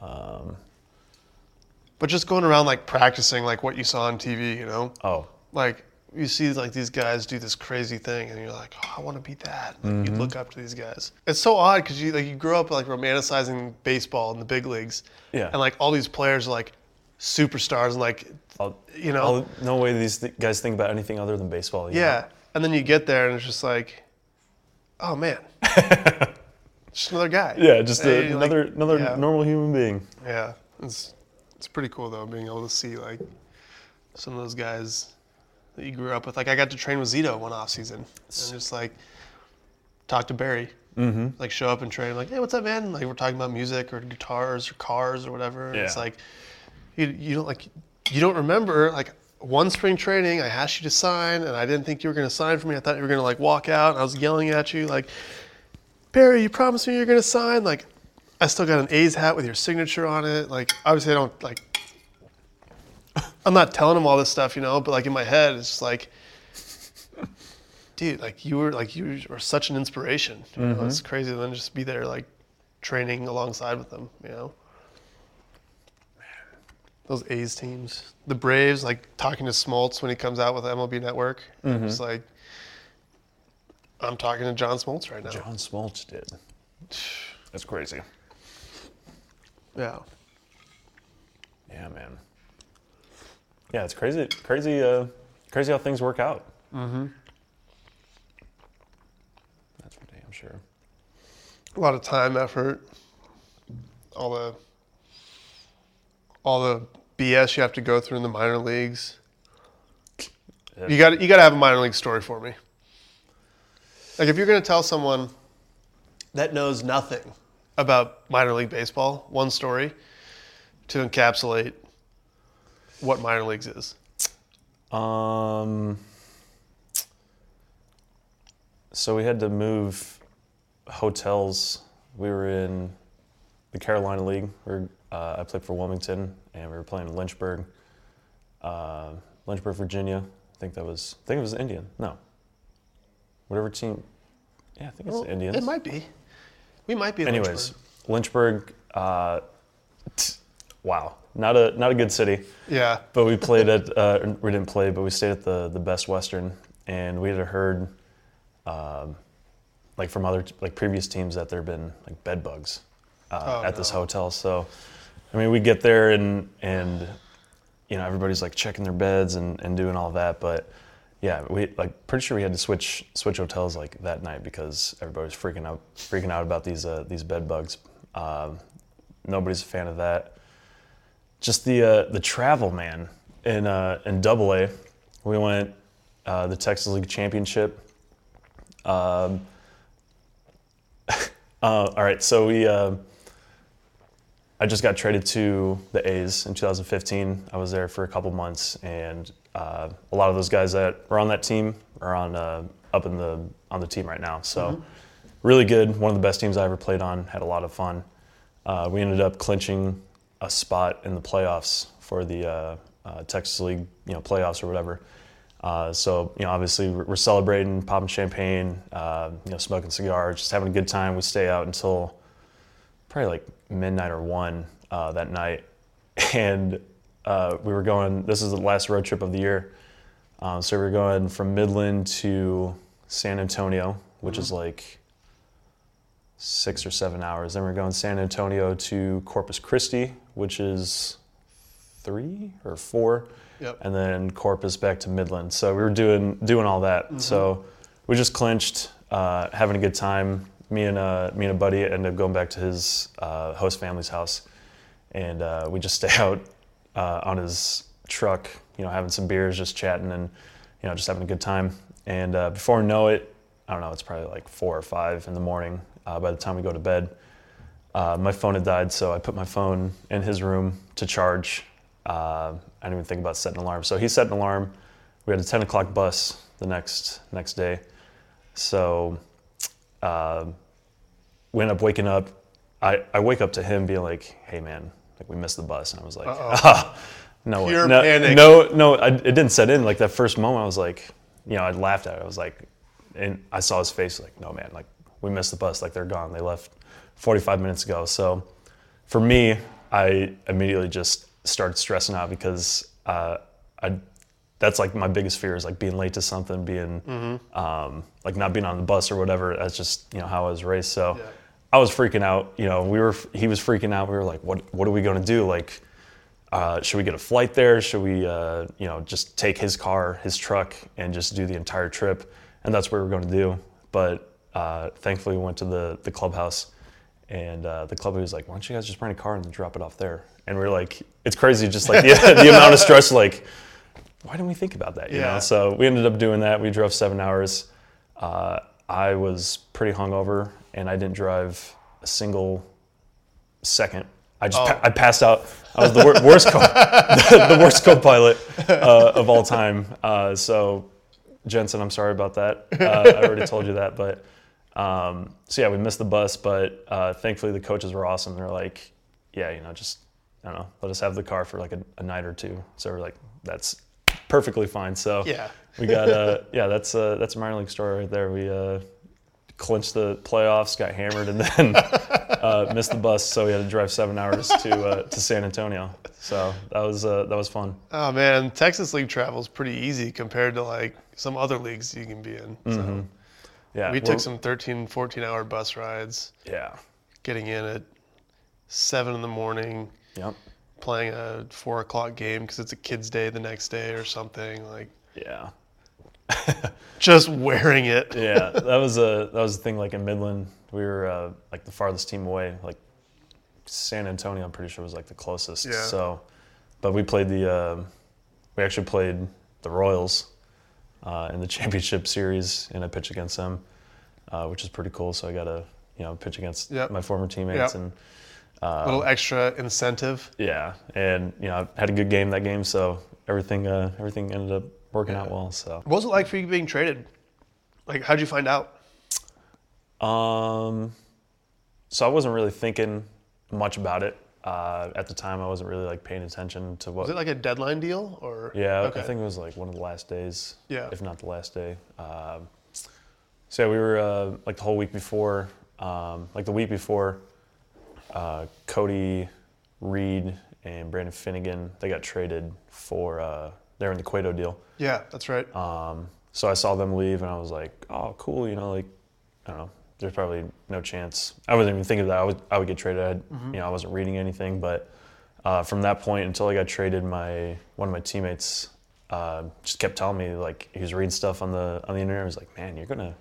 Um, But just going around like practicing like what you saw on TV, you know, oh, like you see like these guys do this crazy thing, and you're like, oh, I want to be that. Like, You look up to these guys. It's so odd because you like you grew up like romanticizing baseball in the big leagues, Yeah. and like all these players are like superstars, like I'll, you know, I'll- no way these th- guys think about anything other than baseball. you know? yeah. And then you get there, and it's just like, oh man, just another guy. Yeah, just a, like, another another yeah. normal human being. Yeah, it's it's pretty cool though being able to see like some of those guys that you grew up with. Like I got to train with Zito one off season and just like talk to Barry. Mm-hmm. Like show up and train. Like hey, what's up, man? Like we're talking about music or guitars or cars or whatever. And It's like you you don't like you don't remember like. One spring training, I asked you to sign, and I didn't think you were going to sign for me. I thought you were going to like walk out, and I was yelling at you like, Barry, you promised me you're gonna sign. Like, I still got an A's hat with your signature on it. Like, obviously, I don't like. I'm not telling him all this stuff, you know, but like in my head, it's just like, dude, like you were like you were such an inspiration. You know, it's mm-hmm. crazy to then just be there like training alongside with them. You know, those A's teams, the Braves, like talking to Smoltz when he comes out with MLB Network. It's like. I'm talking to John Smoltz right now. John Smoltz did. That's crazy. Yeah. Yeah, man. Yeah, it's crazy. Crazy. Uh, crazy how things work out. Mm-hmm. That's for damn sure. a lot of time, effort, all the all the BS you have to go through in the minor leagues. Yeah. You got you got to have a minor league story for me. Like if you're going to tell someone that knows nothing about minor league baseball, one story to encapsulate what minor leagues is. Um. So we had to move hotels. We were in the Carolina League. We were, uh, I played for Wilmington, and we were playing in Lynchburg, uh, Lynchburg, Virginia. I think that was. I think it was Indian. No. Whatever team. Yeah, I think it's Well, Indians. It might be. We might be. Anyways, Lynchburg. Lynchburg. Uh, t- wow, not a not a good city. Yeah. But we played at, uh, we didn't play, but we stayed at the, the Best Western, and we had heard, um, like from other, like previous teams that there had been like bed bugs uh, Oh, at this hotel. So, I mean, we get there and and you know everybody's like checking their beds and, and doing all that, but yeah, we like pretty sure we had to switch switch hotels like that night because everybody was freaking out freaking out about these uh, these bed bugs. Um, nobody's a fan of that. Just the uh, the travel man in uh, in Double A, we went uh, the Texas League Championship. Um, uh, all right, so we. I just got traded to the A's in 2015. I was there for a couple months, and uh, a lot of those guys that were on that team are on uh, up in the on the team right now. So really good. One of the best teams I ever played on. Had a lot of fun. Uh, we ended up clinching a spot in the playoffs for the uh, uh, Texas League, you know, playoffs or whatever. Uh, so you know, obviously we're we're celebrating, popping champagne, uh, you know, smoking cigars, just having a good time. We stay out until probably like midnight or one uh, that night, and uh, we were going. This is the last road trip of the year, um, so we were going from Midland to San Antonio, which is like six or seven hours. Then we we're going San Antonio to Corpus Christi, which is three or four, Yep. and then Corpus back to Midland. So we were doing doing all that. So we just clinched, uh, having a good time. Me and uh, me and a buddy ended up going back to his uh, host family's house, and uh, we just stay out uh, on his truck, you know, having some beers, just chatting, and you know, just having a good time. And uh, before I know it, I don't know, it's probably like four or five in the morning. Uh, by the time we go to bed, my phone had died, so I put my phone in his room to charge. I didn't even think about setting an alarm. So he set an alarm. We had a 10 o'clock bus the next next day. So uh, we end up waking up. I, I wake up to him being like, "Hey man, like we missed the bus," and I was like, ah, "No. Pure no, panic. no, no." I, it didn't set in. Like that first moment, I was like, you know, I laughed at it. I was like, and I saw his face, like, "No man, like we missed the bus. Like they're gone. They left 45 minutes ago." So for me, I immediately just started stressing out because uh, I that's like my biggest fear is like being late to something, being um, like not being on the bus or whatever. That's just you know how I was raised. So Yeah. I was freaking out. You know, we were he was freaking out. We were like, what what are we gonna do? Like, uh, should we get a flight there? Should we uh, you know just take his car, his truck, and just do the entire trip? And that's what we were going to do. But uh, thankfully, we went to the the clubhouse, and uh, the club was like, "Why don't you guys just rent a car and drop it off there?" And we are like, "It's crazy, just like the, the amount of stress. Like, why didn't we think about that?" You Yeah. know. So we ended up doing that. We drove seven hours. Uh, I was pretty hungover, and I didn't drive a single second. I just pa- I passed out. I was the wor- worst co- the worst co-pilot uh, of all time. Uh, so, Jensen, I'm sorry about that. Uh, I already told you that, but um, so yeah, we missed the bus, but uh, thankfully the coaches were awesome. They're like, yeah, you know, just I don't know, let us have the car for like a, a night or two. So we're like, that's perfectly fine. So Yeah. we got uh, yeah, that's uh, that's a minor league story right there. We uh, clinched the playoffs, got hammered, and then uh, missed the bus, so we had to drive seven hours to uh, to San Antonio. So that was uh, that was fun. Oh man, Texas league travel is pretty easy compared to like some other leagues you can be in. So Yeah, we took some 13, 14 hour bus rides, Yeah. getting in at seven in the morning, Yep. Playing a four o'clock game because it's a kids' day the next day or something. Like Yeah. just wearing it. yeah, that was a that was the thing. Like in Midland, we were uh, like the farthest team away. Like San Antonio, I'm pretty sure was like the closest. Yeah. So, but we played the uh, we actually played the Royals uh, in the championship series, and I pitched against them, uh, which is pretty cool. So I got to you know pitch against Yep. my former teammates Yep. and. A little extra incentive. Yeah, and you know, I had a good game that game, so everything uh, everything ended up working out well. So, What was it like for you being traded? Like, how'd you find out? um, so I wasn't really thinking much about it uh, at the time. I wasn't really like paying attention to what. Was it like a deadline deal or? yeah, Okay. I think it was like one of the last days. Yeah. if not the last day. Um, so yeah, we were uh, like the whole week before, um, like the week before, uh, Cody Reed and Brandon Finnegan they got traded for uh, they're in the Cueto deal. Yeah, that's right. Um, so I saw them leave, and I was like, "Oh, cool!" You know, like I don't know. There's probably no chance. I wasn't even thinking that I would I would get traded. I, You know, I wasn't reading anything, but uh, from that point until I got traded, my one of my teammates uh, just kept telling me like he was reading stuff on the on the internet. He was like, "Man, you're gonna,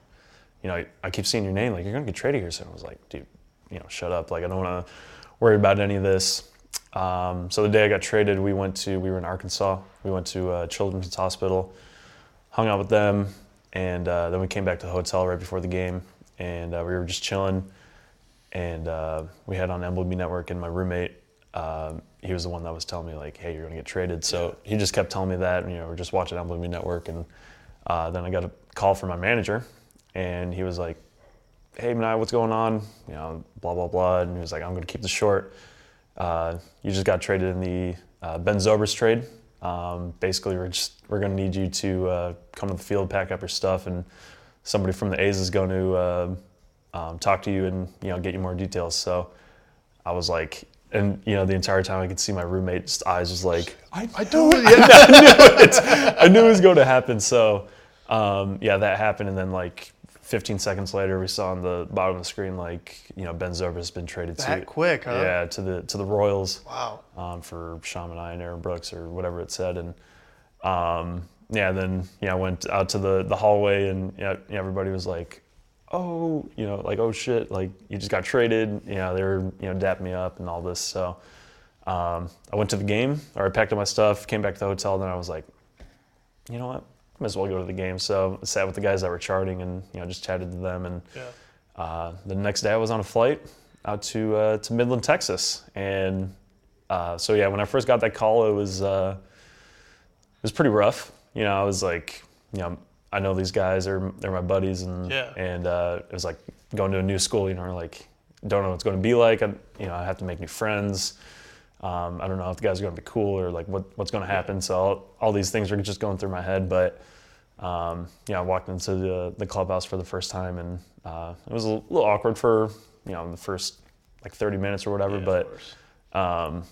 you know, I, I keep seeing your name. Like you're gonna get traded here soon." I was like, "Dude, you know, shut up. Like I don't want to worry about any of this." Um, so the day I got traded, we went to we were in Arkansas. We went to uh, Children's Hospital, hung out with them, and uh, then we came back to the hotel right before the game, and uh, we were just chilling. And uh, we had on MLB Network, and my roommate, um, he was the one that was telling me like, "Hey, you're gonna get traded." So he just kept telling me that, and you know, we're just watching MLB Network, and uh, then I got a call from my manager, and he was like, "Hey, Manaea, what's going on?" You know, blah blah blah, and he was like, "I'm gonna keep this short." Uh, you just got traded in the uh, Ben Zobrist trade. Um, basically, we're just we're going to need you to uh, come to the field, pack up your stuff, and somebody from the A's is going to uh, um, talk to you and you know get you more details. So I was like, and you know the entire time I could see my roommate's eyes was like, I, I do it. Yeah. I knew it. I knew it was going to happen. So um, yeah, that happened, and then like 15 seconds later, we saw on the bottom of the screen like you know Ben Zobrist has been traded That to quick, huh? yeah to the to the Royals Wow. um, for Sean and I and Aaron Brooks or whatever it said. And um, yeah, then yeah, I went out to the, the hallway and yeah, yeah, everybody was like, oh, you know, like, oh shit, like you just got traded. You know, they were, you know, dapping me up and all this. So um, I went to the game or I packed up my stuff, came back to the hotel. Then I was like, you know what? Might as well go to the game. So I sat with the guys that were charting and, you know, just chatted to them. And Yeah. uh, the next day, I was on a flight out to uh, to Midland, Texas, and uh, so yeah, when I first got that call, it was uh, it was pretty rough. You know, I was like, you know, I know these guys are they're my buddies, and Yeah. and uh, it was like going to a new school. You know, like don't know what it's going to be like. I, you know, I have to make new friends. Um, I don't know if the guys are going to be cool or like what, what's going to happen. So all, all these things are just going through my head. But um, know, I walked into the, the clubhouse for the first time, and uh, it was a little awkward for you know the first like 30 minutes or whatever. Yeah, but um,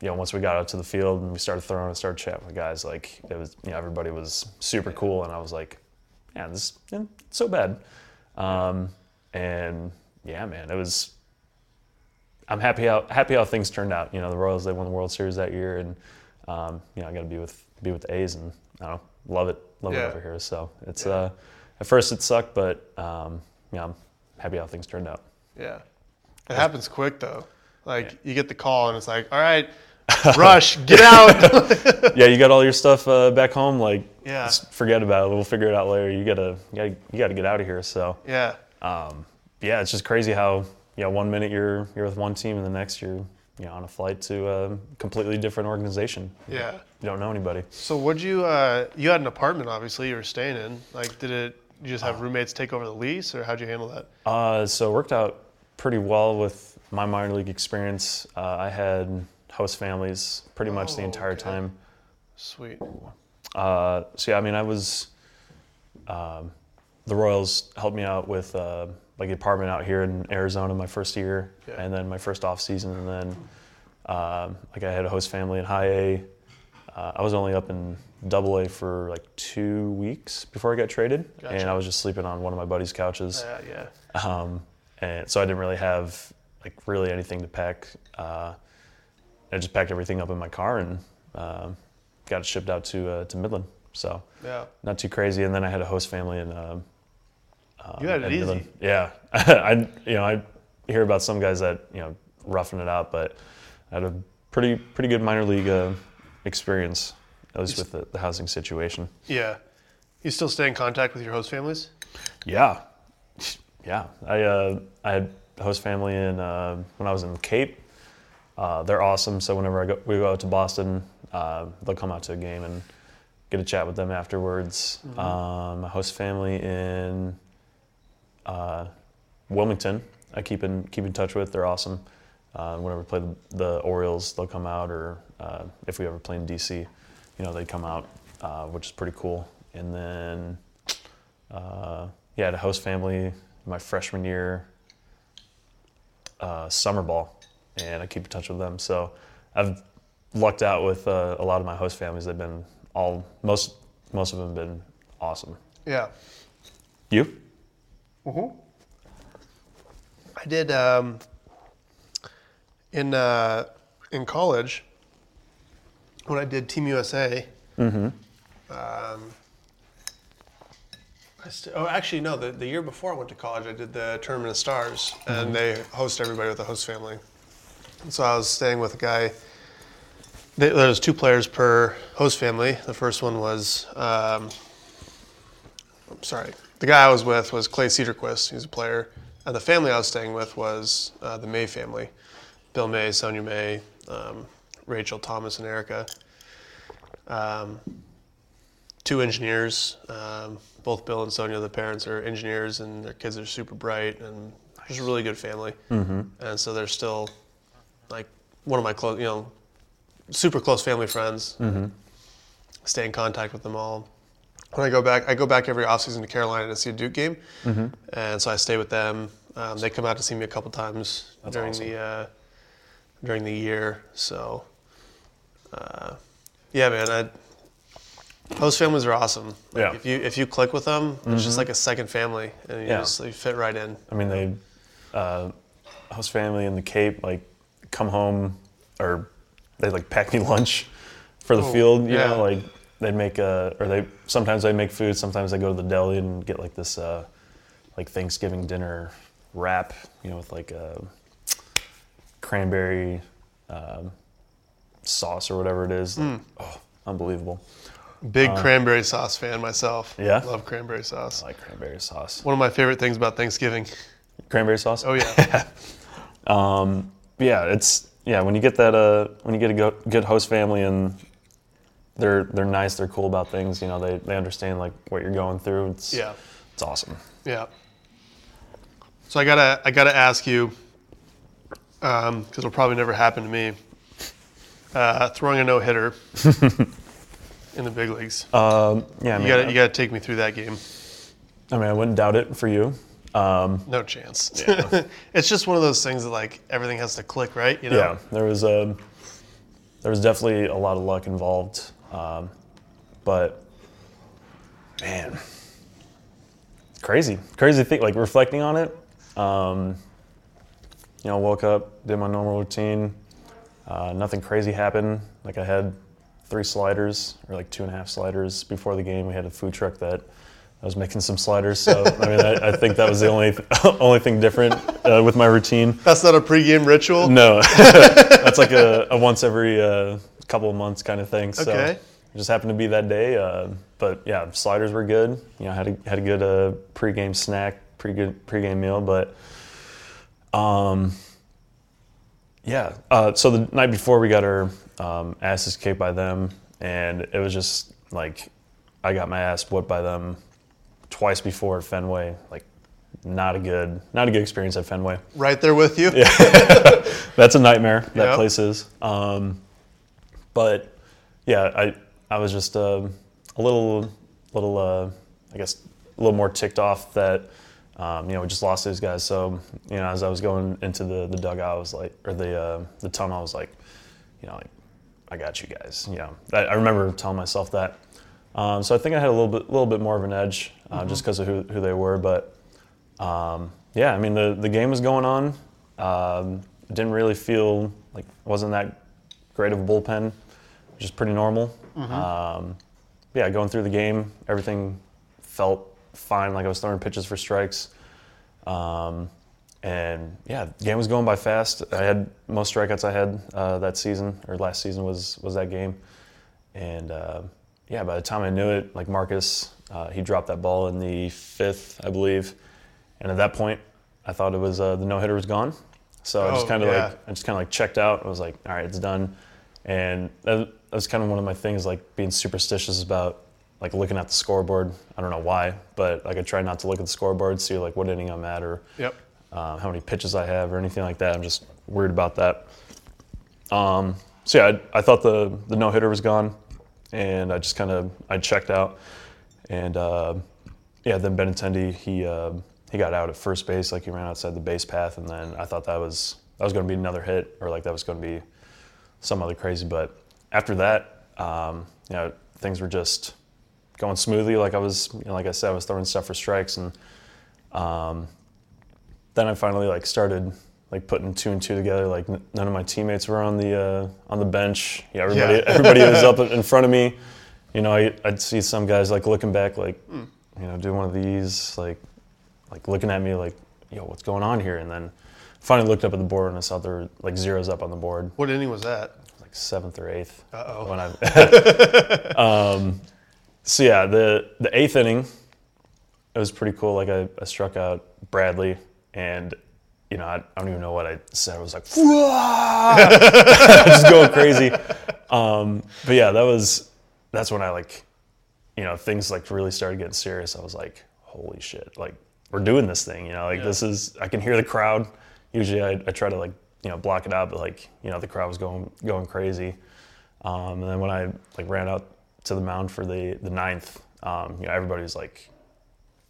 you know, once we got out to the field and we started throwing and started chatting with guys, like it was, you know, everybody was super cool, and I was like, man, this isn't so bad. Um, and yeah, man, it was. I'm happy how happy how things turned out. You know, the Royals they won the World Series that year, and um, you know, I got to be with be with the A's, and I don't know, love it, love Yeah. it over here. So it's Yeah. uh, at first it sucked, but um, yeah, I'm happy how things turned out. Yeah. It happens quick though. Like you get the call and it's like, all right, rush, get out. yeah, you got all your stuff uh, back home. Like, Yeah. just forget about it. We'll figure it out later. You gotta, you gotta, you gotta get out of here. So, yeah. um, yeah, it's just crazy how you know one minute you're you're with one team and the next you're you know on a flight to a completely different organization. Yeah. You don't know anybody. So would you uh you had an apartment obviously you were staying in. Like did it you just have roommates take over the lease or how'd you handle that? Uh, so it worked out pretty well with my minor league experience. Uh, I had host families pretty much the Oh, entire okay. time. Sweet. Uh, so yeah, I mean, I was um, the Royals helped me out with uh, like the apartment out here in Arizona my first year, Yeah. and then my first off season, and then um, like I had a host family in High A. Uh, I was only up in Double A for like two weeks before I got traded, Gotcha. and I was just sleeping on one of my buddy's couches. Yeah, yeah. Um, and so I didn't really have like really anything to pack. Uh, I just packed everything up in my car and um got it shipped out to uh, to Midland. So Yeah. not too crazy. And then I had a host family in. Um, You had it easy. Midland. Yeah, I you know I hear about some guys that you know roughing it out, but I had a pretty pretty good minor league uh, experience, at least with the, the housing situation. Yeah. You still stay in contact with your host families? Yeah, yeah. I uh, I had host family in uh, when I was in the Cape. Uh, they're awesome. So whenever I go, we go out to Boston, uh, they'll come out to a game and get a chat with them afterwards. Um, a host family in uh, Wilmington, I keep in keep in touch with. They're awesome. Uh, whenever we play the, the Orioles, they'll come out, or uh, if we ever play in DC, you know, they come out, uh, which is pretty cool. And then uh, yeah, I had a host family my freshman year, uh, summer ball, and I keep in touch with them. So I've lucked out with uh, a lot of my host families. They've been all most most of them have been awesome. Yeah. You? Mm-hmm. I did um, in uh, in college when I did Team USA. Um, I st- oh, actually, no. The, the year before I went to college, I did the Tournament of Stars, and they host everybody with a host family. And so I was staying with a guy. There there was two players per host family. The first one was, um, I'm sorry, the guy I was with was Clay Cedarquist. He's a player, and the family I was staying with was uh, the May family: Bill May, Sonia May, um, Rachel, Thomas, and Erica. Um, two engineers. Um, both Bill and Sonia, the parents, are engineers, and their kids are super bright, and just a really good family. Mm-hmm. And so they're still like one of my close, you know, super close family friends. Stay in contact with them all. When I go back, I go back every offseason to Carolina to see a Duke game, and so I stay with them. Um, they come out to see me a couple times That's during awesome. the uh, during the year. So, uh, yeah, man, I, host families are awesome. Like, Yeah. Mm-hmm. If you if you click with them, it's just like a second family, and you Yeah. just you fit right in. I mean, they uh, host family in the Cape like come home or they like pack me lunch for the Oh, field. You yeah. know, like they make a or they sometimes they make food. Sometimes they go to the deli and get like this uh, like Thanksgiving dinner wrap. You know, with like a cranberry um, sauce or whatever it is. Mm. Oh, unbelievable! Big cranberry sauce fan myself. Yeah? love cranberry sauce. I like cranberry sauce. One of my favorite things about Thanksgiving. Cranberry sauce. Oh yeah, Um, yeah, it's yeah. When you get that, uh, when you get a go- good host family and they're they're nice, they're cool about things. You know, they they understand like what you're going through. It's yeah, it's awesome. yeah. So I gotta I gotta ask you, because it'll probably never happen to me. Uh, throwing a no hitter in the big leagues. Um, yeah, I you gotta you gotta take me through that game. I mean, I wouldn't doubt it for you. Um, No chance. it's just one of those things that like everything has to click, right? You know? Yeah, there was a there was definitely a lot of luck involved, um, but man, crazy, crazy thing. Like reflecting on it, um, you know, woke up, did my normal routine, uh, nothing crazy happened. Like I had three sliders or like two and a half sliders before the game. We had a food truck that. I was making some sliders, so I mean, I, I think that was the only only thing different uh, with my routine. That's not a pregame ritual. No, that's like a, a once every uh, couple of months kind of thing. So Okay. it just happened to be that day. Uh, but yeah, sliders were good. You know, had a had a good uh, pregame snack, pretty good pregame meal. But um, yeah, uh, so the night before we got our um, asses kicked by them, and it was just like I got my ass whooped by them twice before at Fenway. Like not a good not a good experience at Fenway. Right there with you. That's a nightmare. That Yep. place is. Um, but yeah, I I was just um a little little uh, I guess a little more ticked off that um, you know we just lost those guys. So you know as I was going into the the dugout, I was like, or the uh, the tunnel, I was like, you know, like I got you guys. You know, I, I remember telling myself that. Um, so I think I had a little bit little bit more of an edge uh, just because of who who they were, but. Um, yeah, I mean the the game was going on. Um, didn't really feel like wasn't that great of a bullpen, just pretty normal. Um, yeah, going through the game, everything felt fine. Like I was throwing pitches for strikes. Um, and yeah, the game was going by fast. I had most strikeouts I had uh, that season or last season was was that game. And uh, yeah, by the time I knew it, like Marcus, uh, he dropped that ball in the fifth, I believe. And at that point, I thought it was uh, the no hitter was gone. So I just Oh, kind of yeah. like I just kind of like checked out. I was like, all right, it's done. And that, that was kind of one of my things, like being superstitious about like looking at the scoreboard. I don't know why, but like I try not to look at the scoreboard, see like what inning I'm at or Yep. uh, how many pitches I have or anything like that. I'm just worried about that. Um, so yeah, I, I thought the the no hitter was gone, and I just kind of I checked out, and uh, yeah, then Benintendi he uh, he got out at first base, like he ran outside the base path, and then I thought that was that was going to be another hit or like that was going to be some other crazy. But after that, um, you know, things were just going smoothly. Like I was, you know, like I said, I was throwing stuff for strikes, and um, then I finally like started like putting two and two together. Like n- none of my teammates were on the uh, on the bench. Yeah, everybody Yeah. everybody was up in front of me. You know, I, I'd see some guys like looking back, like you know, doing one of these, like like looking at me, like, yo, what's going on here? And then finally looked up at the board and I saw there were like zeros up on the board, What inning was that? like seventh or eighth. Uh-oh. When I, um, so yeah, the the eighth inning, it was pretty cool. Like I, I struck out Bradley, and you know I, I don't even know what I said. I was like, just going crazy. Um, but yeah, that was that's when I like, you know, things like really started getting serious. I was like, holy shit, like we're doing this thing. You know, like Yeah. this is. I can hear the crowd. Usually I, I try to like you know block it out, but like you know the crowd was going going crazy. Um, and then when I like ran out to the mound for the the ninth, um, you know everybody's like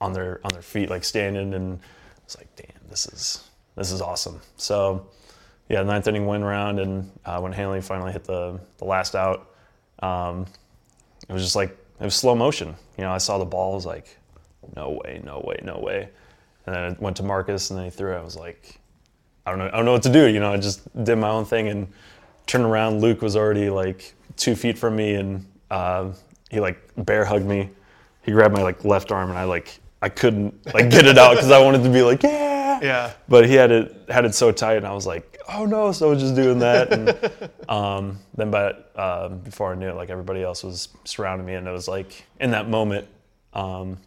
on their on their feet, like standing, and it's like, damn, this is this is awesome. So yeah, ninth inning win round, and uh, when Hanley finally hit the the last out, um, it was just like it was slow motion. You know, I saw the ball, I was like, no way, no way, no way, and then it went to Marcus, and then he threw it. I was like, I don't know, I don't know what to do. You know, I just did my own thing and turned around. Luke was already like two feet from me, and uh, he like bear hugged me. He grabbed my like left arm, and I like I couldn't like get it out because I wanted to be like yeah. Yeah. But he had it had it so tight, and I was like, oh no! So I was just doing that, and um, then by um, before I knew it, like everybody else was surrounding me, and it was like in that moment, um,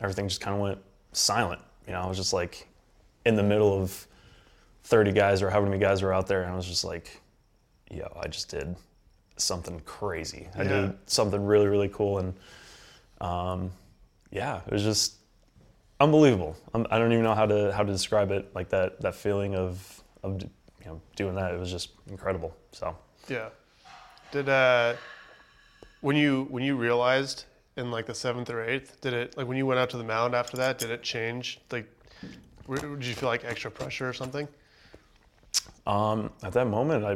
everything just kind of went silent. You know, I was just like in the middle of 30 guys or however many guys were out there, and I was just like, yo, I just did something crazy. I Yeah. did something really, really cool, and um, yeah, it was just unbelievable. I don't even know how to how to describe it. Like that that feeling of of you know doing that. It was just incredible. So Yeah. Did uh, when you when you realized in like the seventh or eighth, did it like when you went out to the mound after that? Did it change? Like, were- did you feel like extra pressure or something? um, at that moment, I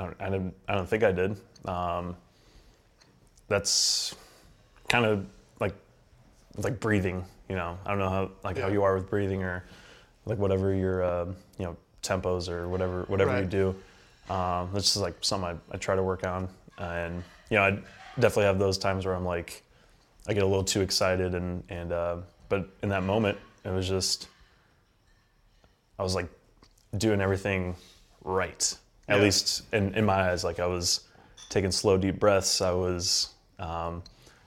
I don't, I don't I don't think I did. Um, that's kind of like like breathing. You know, I don't know how like how you are with breathing or like whatever your uh, you know tempos or whatever whatever you do. Um, that's just like something I, I try to work on, and you know I definitely have those times where I'm like I get a little too excited and and uh, but in that moment it was just I was like doing everything right. At Yeah. least in, in my eyes like I was taking slow deep breaths. I was um,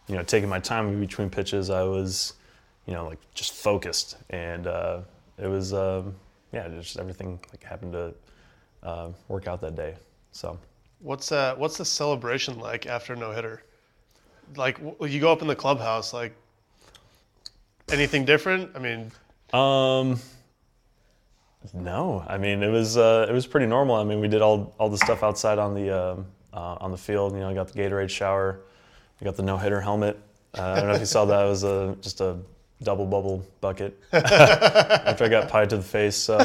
you know taking my time between pitches. I was you know like just focused and uh, it was um, yeah just everything like happened to uh, work out that day so What's uh what's the celebration like after no hitter? Like you go up in the clubhouse, like anything different? I mean, Um, no, I mean it was uh, it was pretty normal. I mean we did all all the stuff outside on the um uh, on the field. You know, I got the Gatorade shower, I got the no hitter helmet. Uh, I don't know if you saw that. It was a just a double bubble bucket after I got pied to the face. So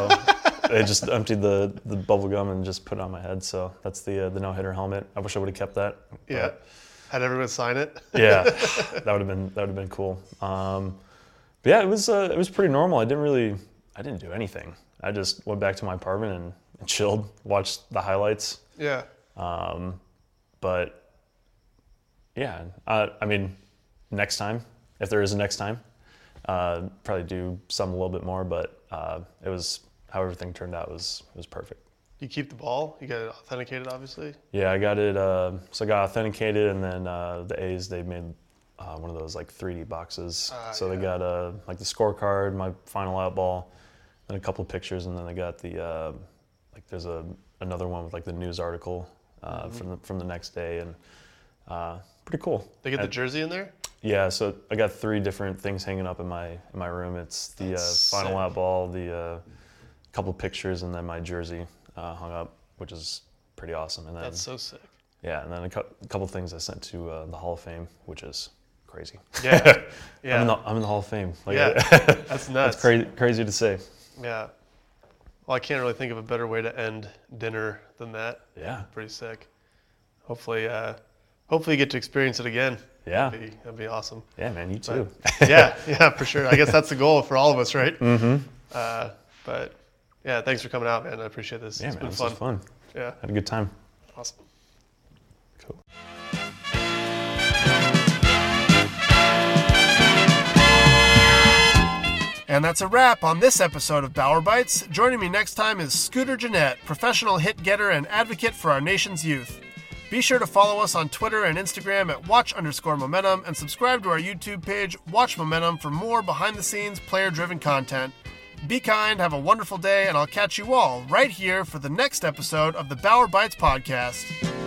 they just emptied the the bubble gum and just put it on my head. So that's the uh, the no hitter helmet. I wish I would have kept that. yeah. but- Had everyone sign it? yeah, that would have been that would have been cool. Um, but yeah, it was uh, it was pretty normal. I didn't really I didn't do anything. I just went back to my apartment and, and chilled, watched the highlights. Yeah. Um, but yeah, uh, I mean, next time if there is a next time, uh, probably do some a little bit more. But uh, it was how everything turned out was was perfect. You keep the ball. You got it authenticated, obviously. Yeah, I got it. Uh, so I got authenticated, and then uh, the A's they made uh, one of those like 3D boxes. Ah, so they got uh, like the scorecard, my final out ball, and a couple of pictures, and then they got the uh, like there's a another one with like the news article uh, Mm-hmm. from the from the next day, and uh, pretty cool. They get the jersey in there. Yeah, so I got three different things hanging up in my in my room. It's the uh, final out ball, the uh, couple pictures, and then my jersey uh, hung up, which is pretty awesome. And then That's so sick. yeah, and then a, cou- a couple things I sent to uh, the Hall of Fame, which is crazy. Yeah. I'm, in Yeah. the, I'm in the Hall of Fame. Like, Yeah. that's nuts. That's crazy, crazy to say. Yeah. Well, I can't really think of a better way to end dinner than that. Yeah, Pretty sick. Hopefully, uh, hopefully you get to experience it again. Yeah, That'd be, that'd be awesome. yeah, man, you too. yeah, yeah, for sure. I guess that's the goal for all of us, right? Mm-hmm. Uh, But yeah, thanks for coming out, man. I appreciate this. Yeah, it's man, been this fun. was fun. Yeah, Had a good time. awesome. Cool. And that's a wrap on this episode of Bauer Bytes. Joining me next time is Scooter Gennett, professional hit getter and advocate for our nation's youth. Be sure to follow us on Twitter and Instagram at watch underscore momentum and subscribe to our YouTube page, Watch Momentum, for more behind the scenes player driven content. Be kind, have a wonderful day, and I'll catch you all right here for the next episode of the Bauer Bytes podcast.